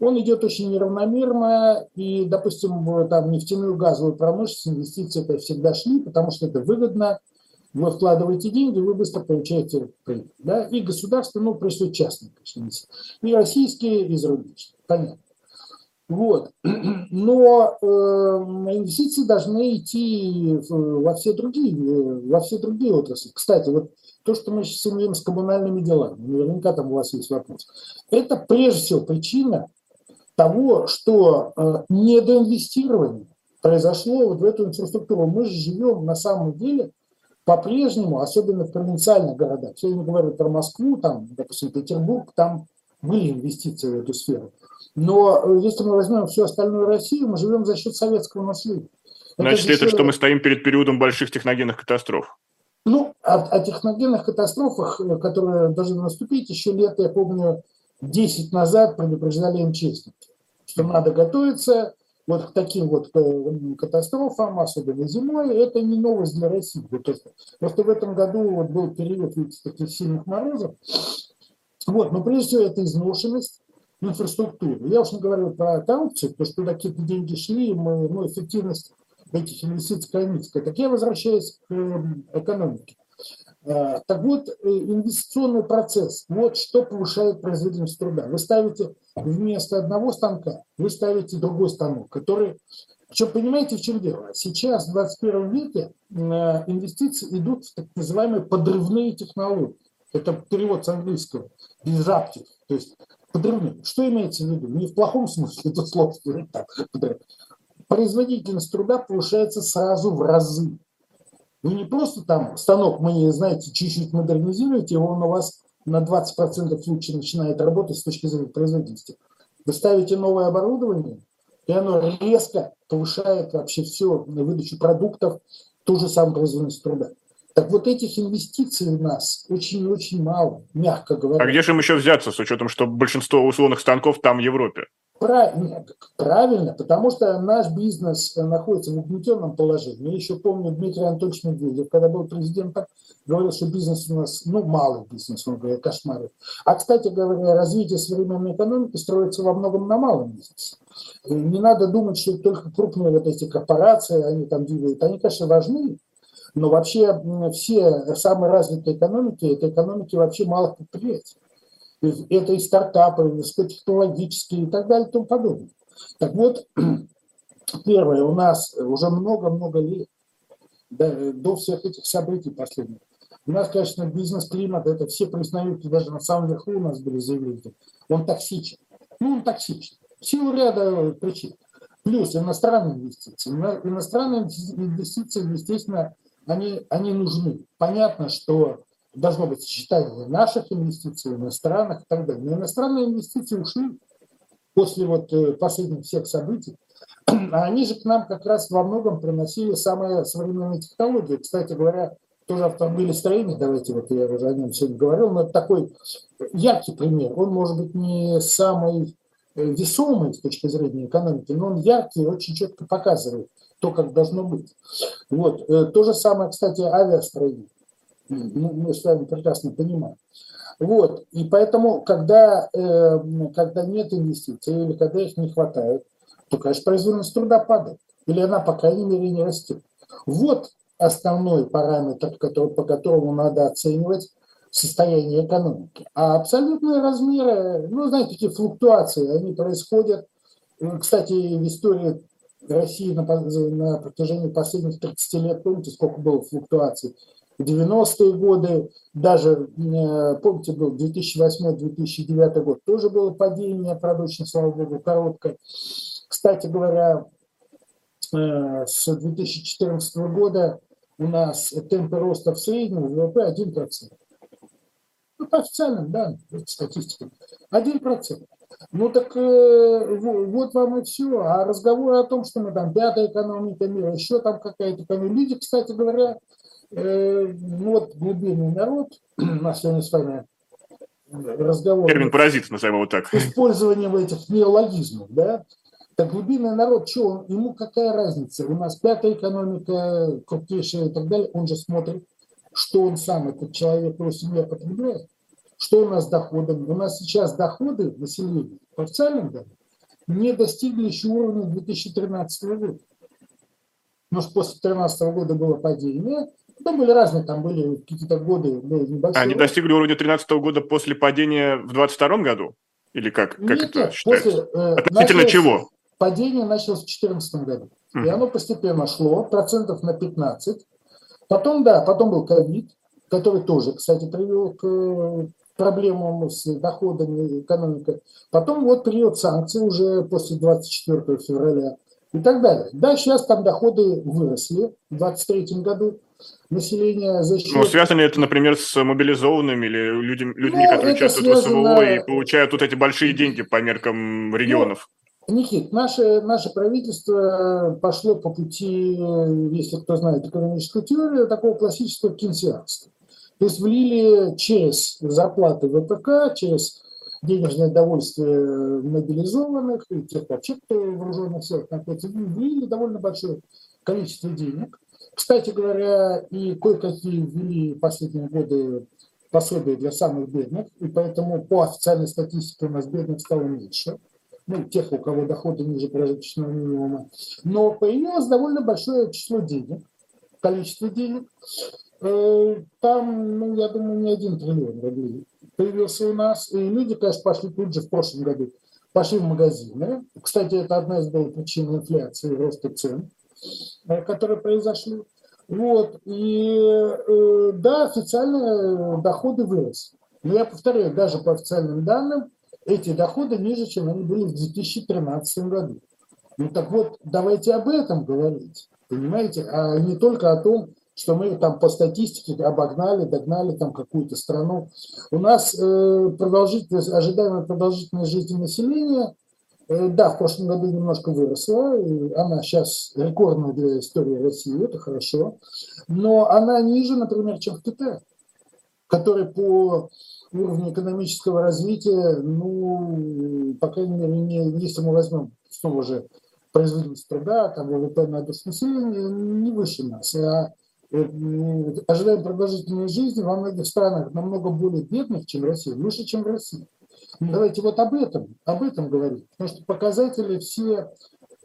Speaker 2: он идет очень неравномерно, и, допустим, там нефтяную газовую промышленность инвестиции это всегда шли, потому что это выгодно, вы вкладываете деньги, вы быстро получаете прибыль. Да? И государство, ну, прежде частные, конечно, и российские, и зарубежные. Понятно. Вот. [clears throat] Но э, инвестиции должны идти во все другие, во все другие отрасли. Кстати, вот то, что мы сейчас имеем с коммунальными делами, наверняка там у вас есть вопрос, это прежде всего причина того, что э, недоинвестирование произошло вот в эту инфраструктуру. Мы же живем на самом деле по-прежнему, особенно в провинциальных городах. Я не говорю про Москву, там, допустим, Петербург, там были инвестиции в эту сферу. Но э, если мы возьмем всю остальную Россию, мы живем за счет советского наследия.
Speaker 1: Значит, это, это что мы стоим перед периодом больших техногенных катастроф?
Speaker 2: Ну, о, о техногенных катастрофах, э, которые должны наступить, еще лет, я помню, 10 назад предупреждали МЧС, что надо готовиться вот к таким вот э, катастрофам, особенно зимой. Это не новость для России. Просто в этом году вот был период видите, таких сильных морозов. Вот, но прежде всего это изношенность, инфраструктуру. Я уж не говорю про коррупцию, потому что туда какие-то деньги шли, мы, ну, эффективность этих инвестиций низкая. Так я возвращаюсь к эм, экономике. А, так вот, э, инвестиционный процесс, вот что повышает производительность труда. Вы ставите вместо одного станка, вы ставите другой станок, который... Причем понимаете, в чем дело? Сейчас, в 21 веке, э, инвестиции идут в так называемые подрывные технологии. Это перевод с английского. Disruptive. То есть подрывным. Что имеется в виду? Не в плохом смысле это слово, Производительность труда повышается сразу в разы. Вы не просто там станок, мы, знаете, чуть-чуть модернизируете, он у вас на 20% лучше начинает работать с точки зрения производительности. Вы ставите новое оборудование, и оно резко повышает вообще все, на выдачу продуктов, ту же самую производительность труда. Так вот этих инвестиций у нас очень-очень мало, мягко говоря.
Speaker 1: А где же им еще взяться, с учетом, что большинство условных станков там в Европе?
Speaker 2: Правильно, потому что наш бизнес находится в угнетенном положении. Я еще помню Дмитрий Анатольевич Медведев, когда был президентом, говорил, что бизнес у нас, ну, малый бизнес, он говорит, кошмары. А, кстати говоря, развитие современной экономики строится во многом на малом бизнесе. И не надо думать, что только крупные вот эти корпорации, они там двигают. Они, конечно, важны, но вообще все самые развитые экономики, это экономики вообще малых предприятий это и стартапы, и высокотехнологические и так далее и тому подобное. Так вот, [clears throat] первое, у нас уже много-много лет, до, до всех этих событий последних, у нас, конечно, бизнес-климат, это все признают, даже на самом верху у нас были заявления, он токсичен. Ну, он токсичен. В силу ряда причин. Плюс иностранные инвестиции. Иностранные инвестиции, естественно, они, они нужны. Понятно, что должно быть сочетание наших инвестиций, иностранных и так далее. Но иностранные инвестиции ушли после вот э, последних всех событий, [clears throat] а они же к нам как раз во многом приносили самые современные технологии. Кстати говоря, тоже автомобилестроение, давайте вот я уже о нем сегодня говорил, но это такой яркий пример. Он может быть не самый э, весомый с точки зрения экономики, но он яркий и очень четко показывает то, как должно быть. Вот. Э, то же самое, кстати, авиастроение ну, мы с вами прекрасно понимаем. Вот. И поэтому, когда, э, когда нет инвестиций или когда их не хватает, то, конечно, производительность труда падает. Или она, по крайней мере, не растет. Вот основной параметр, который, по которому надо оценивать состояние экономики. А абсолютные размеры, ну, знаете, такие флуктуации, они происходят. Кстати, в истории России на, на протяжении последних 30 лет, помните, сколько было флуктуаций? 90-е годы, даже, э, помните, был 2008-2009 год, тоже было падение, правда, очень, слава богу, короткое. Кстати говоря, э, с 2014 года у нас темпы роста в среднем ВВП 1%. Ну, по официальным данным, статистике. 1%. Ну так э, вот вам и все. А разговор о том, что мы там пятая экономика мира, еще там какая-то экономика. Люди, кстати говоря, вот глубинный народ, [clears throat] на сегодня с вами разговор...
Speaker 1: Термин паразит, назовем его так.
Speaker 2: Использованием этих неологизмов, да? Так глубинный народ, что он, ему какая разница? У нас пятая экономика, крупнейшая и так далее, он же смотрит, что он сам, этот человек, его семья потребляет, что у нас с доходами. У нас сейчас доходы населения по официальным данным не достигли еще уровня 2013 года. Может, после 2013 года было падение, там были разные, там были какие-то годы были
Speaker 1: небольшие. Они достигли уровня 2013 года после падения в 2022 году? Или как, как нет, это считается? После, э, Относительно чего?
Speaker 2: Падение началось в 2014 году. Mm. И оно постепенно шло, процентов на 15. Потом, да, потом был ковид, который тоже, кстати, привел к э, проблемам с доходами экономики. Потом вот период санкций уже после 24 февраля и так далее. Да, сейчас там доходы выросли в 2023 году населения за счет...
Speaker 1: Ну, связано ли это, например, с мобилизованными или людьми, людьми ну, которые участвуют связано... в СВО и получают тут эти большие деньги по меркам регионов?
Speaker 2: Ну, Никит, наше, наше правительство пошло по пути, если кто знает экономическую теорию, такого классического кейнсианства. То есть влили через зарплаты ВПК, через денежное довольствие мобилизованных и тех вообще, кто в вооруженных силах находится, влили довольно большое количество денег – кстати говоря, и кое-какие ввели последние годы пособия для самых бедных, и поэтому по официальной статистике у нас бедных стало меньше, ну, тех, у кого доходы ниже прожиточного минимума. Но появилось довольно большое число денег, количество денег. Э, там, ну, я думаю, не один триллион рублей появился у нас. И люди, конечно, пошли тут же в прошлом году, пошли в магазины. Кстати, это одна из было причин инфляции роста цен. Э, которые произошли. Вот. И э, да, официальные доходы выросли. Но я повторяю, даже по официальным данным, эти доходы ниже, чем они были в 2013 году. Ну так вот, давайте об этом говорить, понимаете, а не только о том, что мы там по статистике обогнали, догнали там какую-то страну. У нас э, продолжительность, ожидаемая продолжительность жизни населения, да, в прошлом году немножко выросла, она сейчас рекордная для истории России, это хорошо, но она ниже, например, чем в Китае, который по уровню экономического развития, ну, по крайней мере, не, если мы возьмем снова же производительность труда, там ВВП на душу населения, не выше нас, а ожидаем продолжительной жизни во многих странах намного более бедных, чем Россия, выше, чем в России. Давайте вот об этом, об этом говорить. Потому что показатели все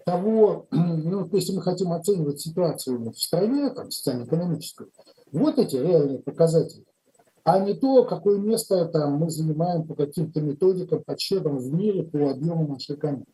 Speaker 2: того, [clears throat] ну, если мы хотим оценивать ситуацию в стране, там, социально-экономическую, вот эти реальные показатели, а не то, какое место там, мы занимаем по каким-то методикам, подсчетам в мире по объему нашей экономики.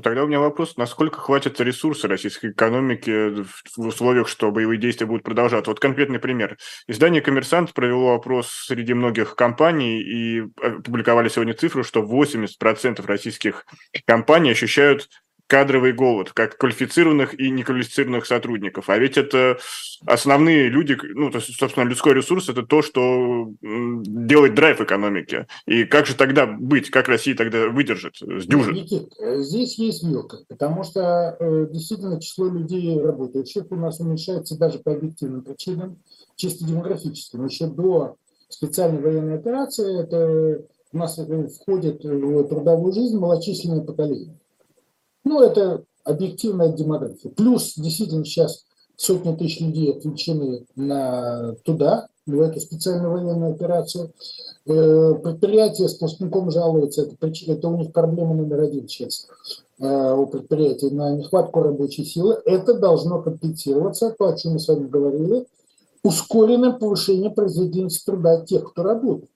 Speaker 1: Ну, тогда у меня вопрос, насколько хватит ресурса российской экономики в условиях, что боевые действия будут продолжаться? Вот конкретный пример. Издание «Коммерсант» провело опрос среди многих компаний и опубликовали сегодня цифру, что 80% российских компаний ощущают кадровый голод, как квалифицированных и неквалифицированных сотрудников. А ведь это основные люди, ну, то есть, собственно, людской ресурс – это то, что делает драйв экономики. И как же тогда быть, как Россия тогда выдержит, сдюжит?
Speaker 2: Никит, э, здесь есть вилка, потому что э, действительно число людей работающих у нас уменьшается даже по объективным причинам, чисто демографическим. Еще до специальной военной операции это у нас входит в трудовую жизнь малочисленное поколение. Ну, это объективная демография. Плюс действительно сейчас сотни тысяч людей отвлечены на туда, в эту специальную военную операцию. Э, предприятия с сплошняком жалуются, это, это у них проблема номер один сейчас э, у предприятий на нехватку рабочей силы. Это должно компенсироваться, то, о чем мы с вами говорили, ускоренное повышение производительности труда тех, кто работает.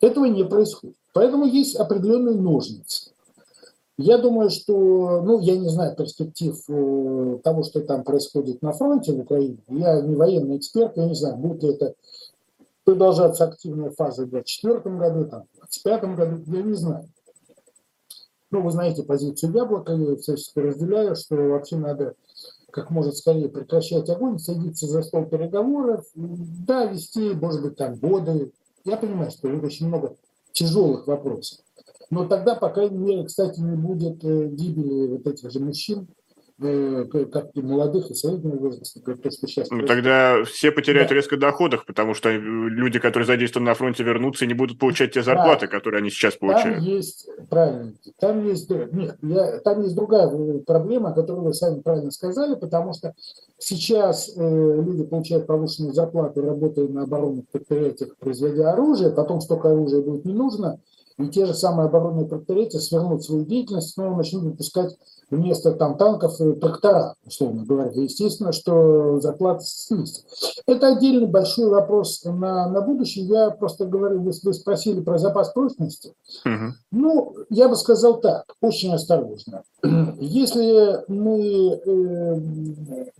Speaker 2: Этого не происходит. Поэтому есть определенные ножницы. Я думаю, что, ну, я не знаю перспектив э, того, что там происходит на фронте в Украине. Я не военный эксперт, я не знаю, будет ли это продолжаться активная фаза в 2024 году, там, в 2025 году, я не знаю. Ну, вы знаете позицию Яблока, я всячески разделяю, что вообще надо как можно скорее прекращать огонь, садиться за стол переговоров, да, вести, может быть, там годы. Я понимаю, что очень много тяжелых вопросов. Но тогда, по крайней мере, кстати, не будет э, гибели вот этих же мужчин, э, как и молодых и среднего возраста, то,
Speaker 1: что сейчас. Ну, тогда все потеряют да. резко доходах, потому что э, люди, которые задействованы на фронте, вернутся и не будут получать те зарплаты, да. которые они сейчас получают.
Speaker 2: Там есть, правильно, там есть, нет, я, там есть другая проблема, которую вы сами правильно сказали, потому что сейчас э, люди получают повышенную зарплату, работая на оборонных предприятиях, производя оружие, потом столько оружия будет не нужно, и те же самые оборонные предприятия свернут свою деятельность, снова начнут выпускать вместо там танков и трактора, условно говоря. Естественно, что зарплата снизится. Это отдельный большой вопрос на, на будущее. Я просто говорю, вы, вы спросили про запас прочности. Угу. Ну, я бы сказал так, очень осторожно. Если мы э,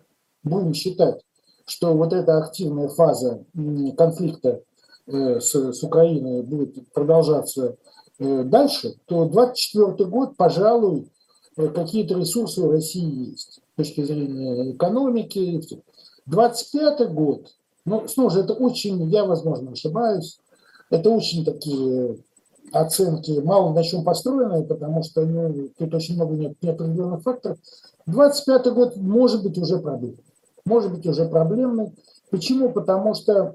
Speaker 2: будем считать, что вот эта активная фаза конфликта Э, с, с Украиной будет продолжаться дальше, то 24 год, пожалуй, э, какие-то ресурсы у России есть с точки зрения экономики. 25 год, ну, снова это очень, я, возможно, ошибаюсь, это очень такие оценки мало на чем построенные, потому что ну, тут очень много неопределенных факторов. 25 год может быть уже проблемный. Может быть уже проблемный. Почему? Потому что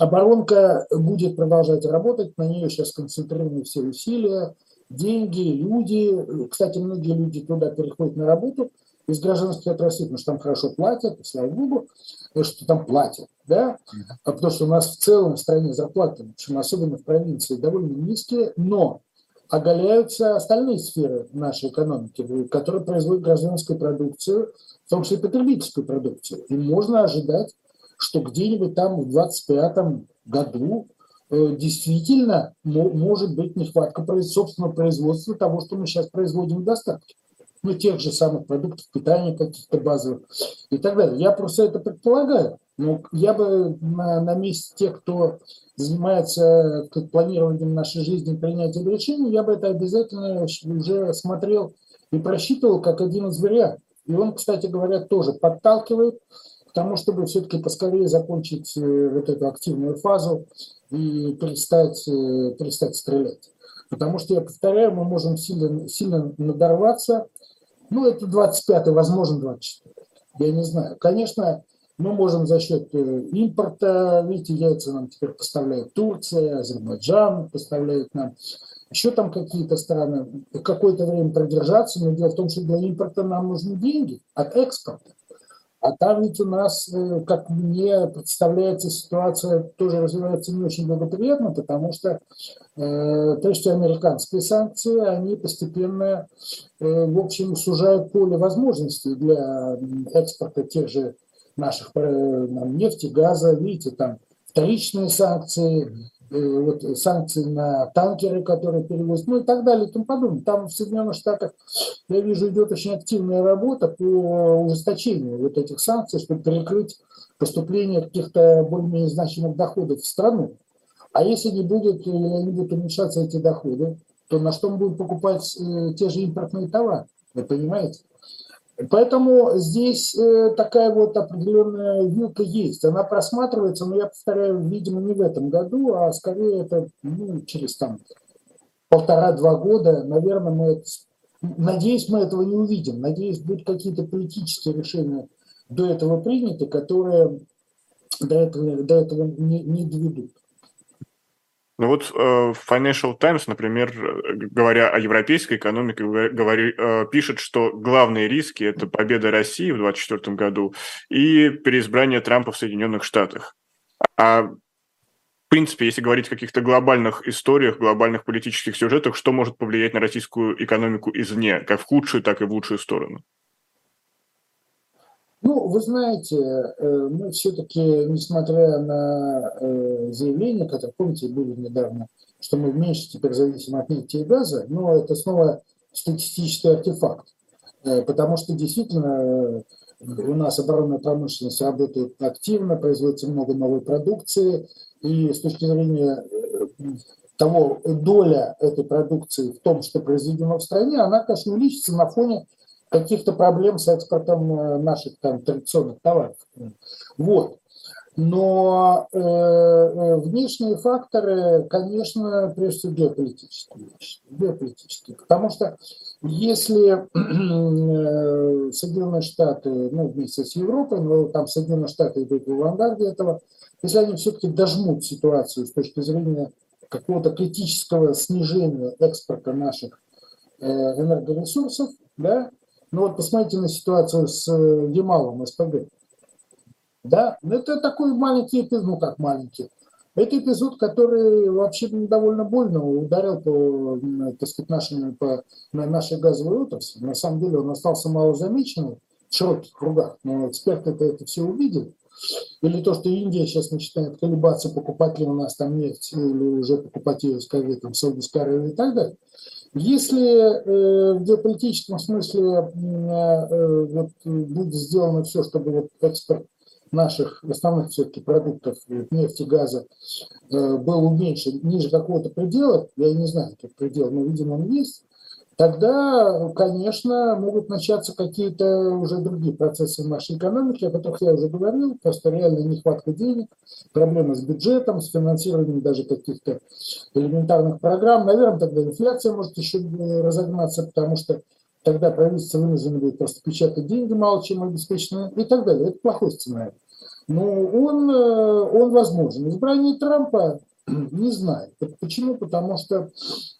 Speaker 2: Оборонка будет продолжать работать, на нее сейчас концентрированы все усилия, деньги, люди. Кстати, многие люди туда переходят на работу из гражданской отрасли, потому что там хорошо платят, и слава богу, что там платят, да, а потому что у нас в целом в стране зарплаты, причем особенно в провинции, довольно низкие, но оголяются остальные сферы нашей экономики, которые производят гражданскую продукцию, в том числе потребительскую продукцию. И можно ожидать что где-нибудь там в 25 году э, действительно может быть нехватка собственного производства того, что мы сейчас производим в достатке. Ну, тех же самых продуктов питания каких-то базовых и так далее. Я просто это предполагаю. Но я бы на, на месте тех, кто занимается планированием нашей жизни, принятием решений, я бы это обязательно уже смотрел и просчитывал как один из вариантов. И он, кстати говоря, тоже подталкивает к тому, чтобы все-таки поскорее закончить э, вот эту активную фазу и перестать, э, перестать стрелять. Потому что, я повторяю, мы можем сильно, сильно надорваться. Ну, это 25-й, возможно, 24 Я не знаю. Конечно, мы можем за счет э, импорта, видите, яйца нам теперь поставляет Турция, Азербайджан поставляет нам, еще там какие-то страны, какое-то время продержаться, но дело в том, что для импорта нам нужны деньги от экспорта. А там ведь у нас, э, как мне представляется, ситуация тоже развивается не очень благоприятно, потому что, э, прежде американские санкции, они постепенно, э, в общем, сужают поле возможностей для экспорта тех же наших э, нефти, газа, видите, там вторичные санкции, вот, санкции на танкеры, которые перевозят, ну и так далее и тому подобное. Там в Соединенных Штатах, я вижу, идет очень активная работа по ужесточению вот этих санкций, чтобы перекрыть поступление каких-то более-менее значимых доходов в страну. А если не будет, или не будут уменьшаться эти доходы, то на что мы будем покупать э, те же импортные товары? Вы понимаете? Поэтому здесь э, такая вот определенная вилка есть. Она просматривается, но я повторяю, видимо, не в этом году, а скорее это ну, через там полтора-два года, наверное, мы это, надеюсь, мы этого не увидим. Надеюсь, будут какие-то политические решения до этого приняты, которые до этого, до этого не, не доведут.
Speaker 1: Ну вот э, Financial Times, например, говоря о европейской экономике, говори, э, пишет, что главные риски – это победа России в 2024 году и переизбрание Трампа в Соединенных Штатах. А в принципе, если говорить о каких-то глобальных историях, глобальных политических сюжетах, что может повлиять на российскую экономику извне, как в худшую, так и в лучшую сторону?
Speaker 2: Ну, вы знаете, э, мы все-таки, несмотря на э, заявления, которые, помните, были недавно, что мы меньше теперь зависим от нефти и газа, но это снова статистический артефакт. Э, потому что действительно у нас оборонная промышленность работает активно, производится много новой продукции, и с точки зрения того, доля этой продукции в том, что произведено в стране, она, конечно, увеличится на фоне каких-то проблем с экспортом э, наших там традиционных товаров. Вот. Но э, э, внешние факторы, конечно, прежде всего геополитические вещи. Геополитические. Потому что если э, Соединенные Штаты, ну, вместе с Европой, но там Соединенные Штаты идут в авангарде этого, если они все-таки дожмут ситуацию с точки зрения какого-то критического снижения экспорта наших э, энергоресурсов, да, ну вот посмотрите на ситуацию с э, Ямалом СПГ. Да, ну, это такой маленький эпизод, ну как маленький. Это эпизод, который вообще довольно больно ударил по, так сказать, нашим, по нашей газовой отрасли. На самом деле он остался мало замеченным в широких кругах, но эксперты это, это все увидели. Или то, что Индия сейчас начинает колебаться, покупать ли у нас там нефть, или уже покупать ее скорее там Саудовской Аравии и так далее. Если э, в геополитическом смысле э, вот, будет сделано все, чтобы вот экспорт наших основных все-таки продуктов, нефти, газа, э, был уменьшен ниже какого-то предела, я не знаю, как предел, но, видимо, он есть, тогда, конечно, могут начаться какие-то уже другие процессы в нашей экономике, о которых я уже говорил, просто реальная нехватка денег, проблемы с бюджетом, с финансированием даже каких-то элементарных программ. Наверное, тогда инфляция может еще разогнаться, потому что тогда правительство вынуждено будет просто печатать деньги мало чем обеспечено и так далее. Это плохой сценарий. Но он, э, он возможен. Избрание Трампа [clears throat] не знаю. Почему? Потому что ну,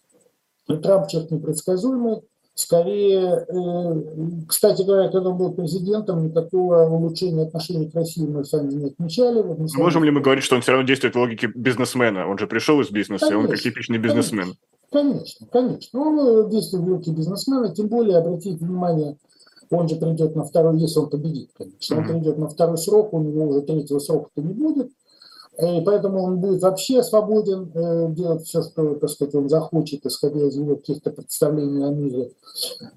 Speaker 2: Трамп человек непредсказуемый. Скорее, э, кстати говоря, когда он был президентом, никакого улучшения отношений к России мы сами не отмечали. Вот
Speaker 1: мы сами... Можем ли мы говорить, что он все равно действует в логике бизнесмена? Он же пришел из бизнеса, конечно, он как типичный бизнесмен.
Speaker 2: Конечно, конечно. Он действует в логике бизнесмена, тем более, обратите внимание, он же придет на второй, если он победит, конечно. Он придет на второй срок, у него уже третьего срока-то не будет. И поэтому он будет вообще свободен э, делать все, что, так сказать, он захочет, исходя из его каких-то представлений о мире.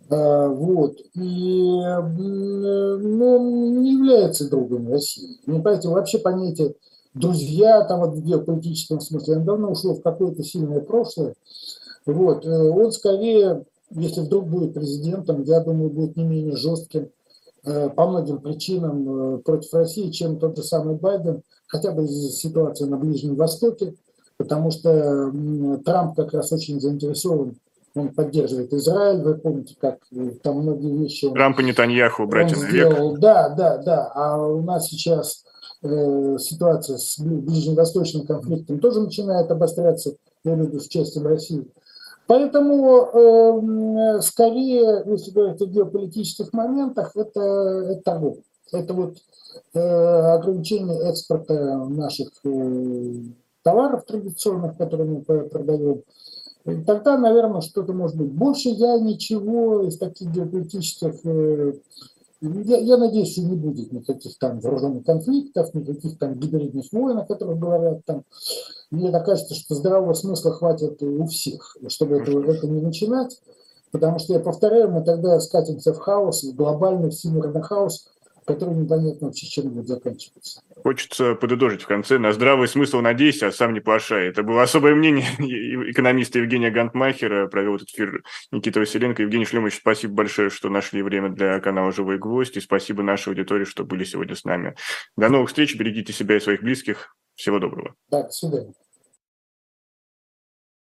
Speaker 2: А, вот. И ну, он не является другом России. Не поэтому вообще понятие друзья там вот в геополитическом смысле, он давно ушло в какое-то сильное прошлое. Вот. Э, он скорее, если вдруг будет президентом, я думаю, будет не менее жестким по многим причинам против России, чем тот же самый Байден, хотя бы из-за ситуации на Ближнем Востоке, потому что Трамп как раз очень заинтересован он поддерживает Израиль, вы помните, как там многие вещи...
Speaker 1: Трамп и Нетаньяху, братья
Speaker 2: век. Да, да, да. А у нас сейчас э, ситуация с ближневосточным конфликтом тоже начинает обостряться, я имею в виду с частью России. Поэтому э, скорее, если говорить о геополитических моментах, это, это того. Это вот э, ограничение экспорта наших э, товаров традиционных, которые мы продаем, тогда, наверное, что-то может быть. Больше я ничего из таких геополитических... Э, я, я надеюсь, что не будет никаких там вооруженных конфликтов, никаких там гибридных войн, о которых говорят там. Мне так кажется, что здравого смысла хватит у всех, чтобы это, это не начинать. Потому что, я повторяю, мы тогда скатимся в хаос, в глобальный всемирный хаос, который непонятно вообще чем будет заканчиваться.
Speaker 1: Хочется подытожить в конце. На здравый смысл надейся, а сам не плашай. Это было особое мнение [laughs] экономиста Евгения Гантмахера. Провел этот эфир Никита Василенко. Евгений Шлемович, спасибо большое, что нашли время для канала «Живой гвоздь». И спасибо нашей аудитории, что были сегодня с нами. До новых встреч. Берегите себя и своих близких. Всего доброго.
Speaker 2: Да, до свидания.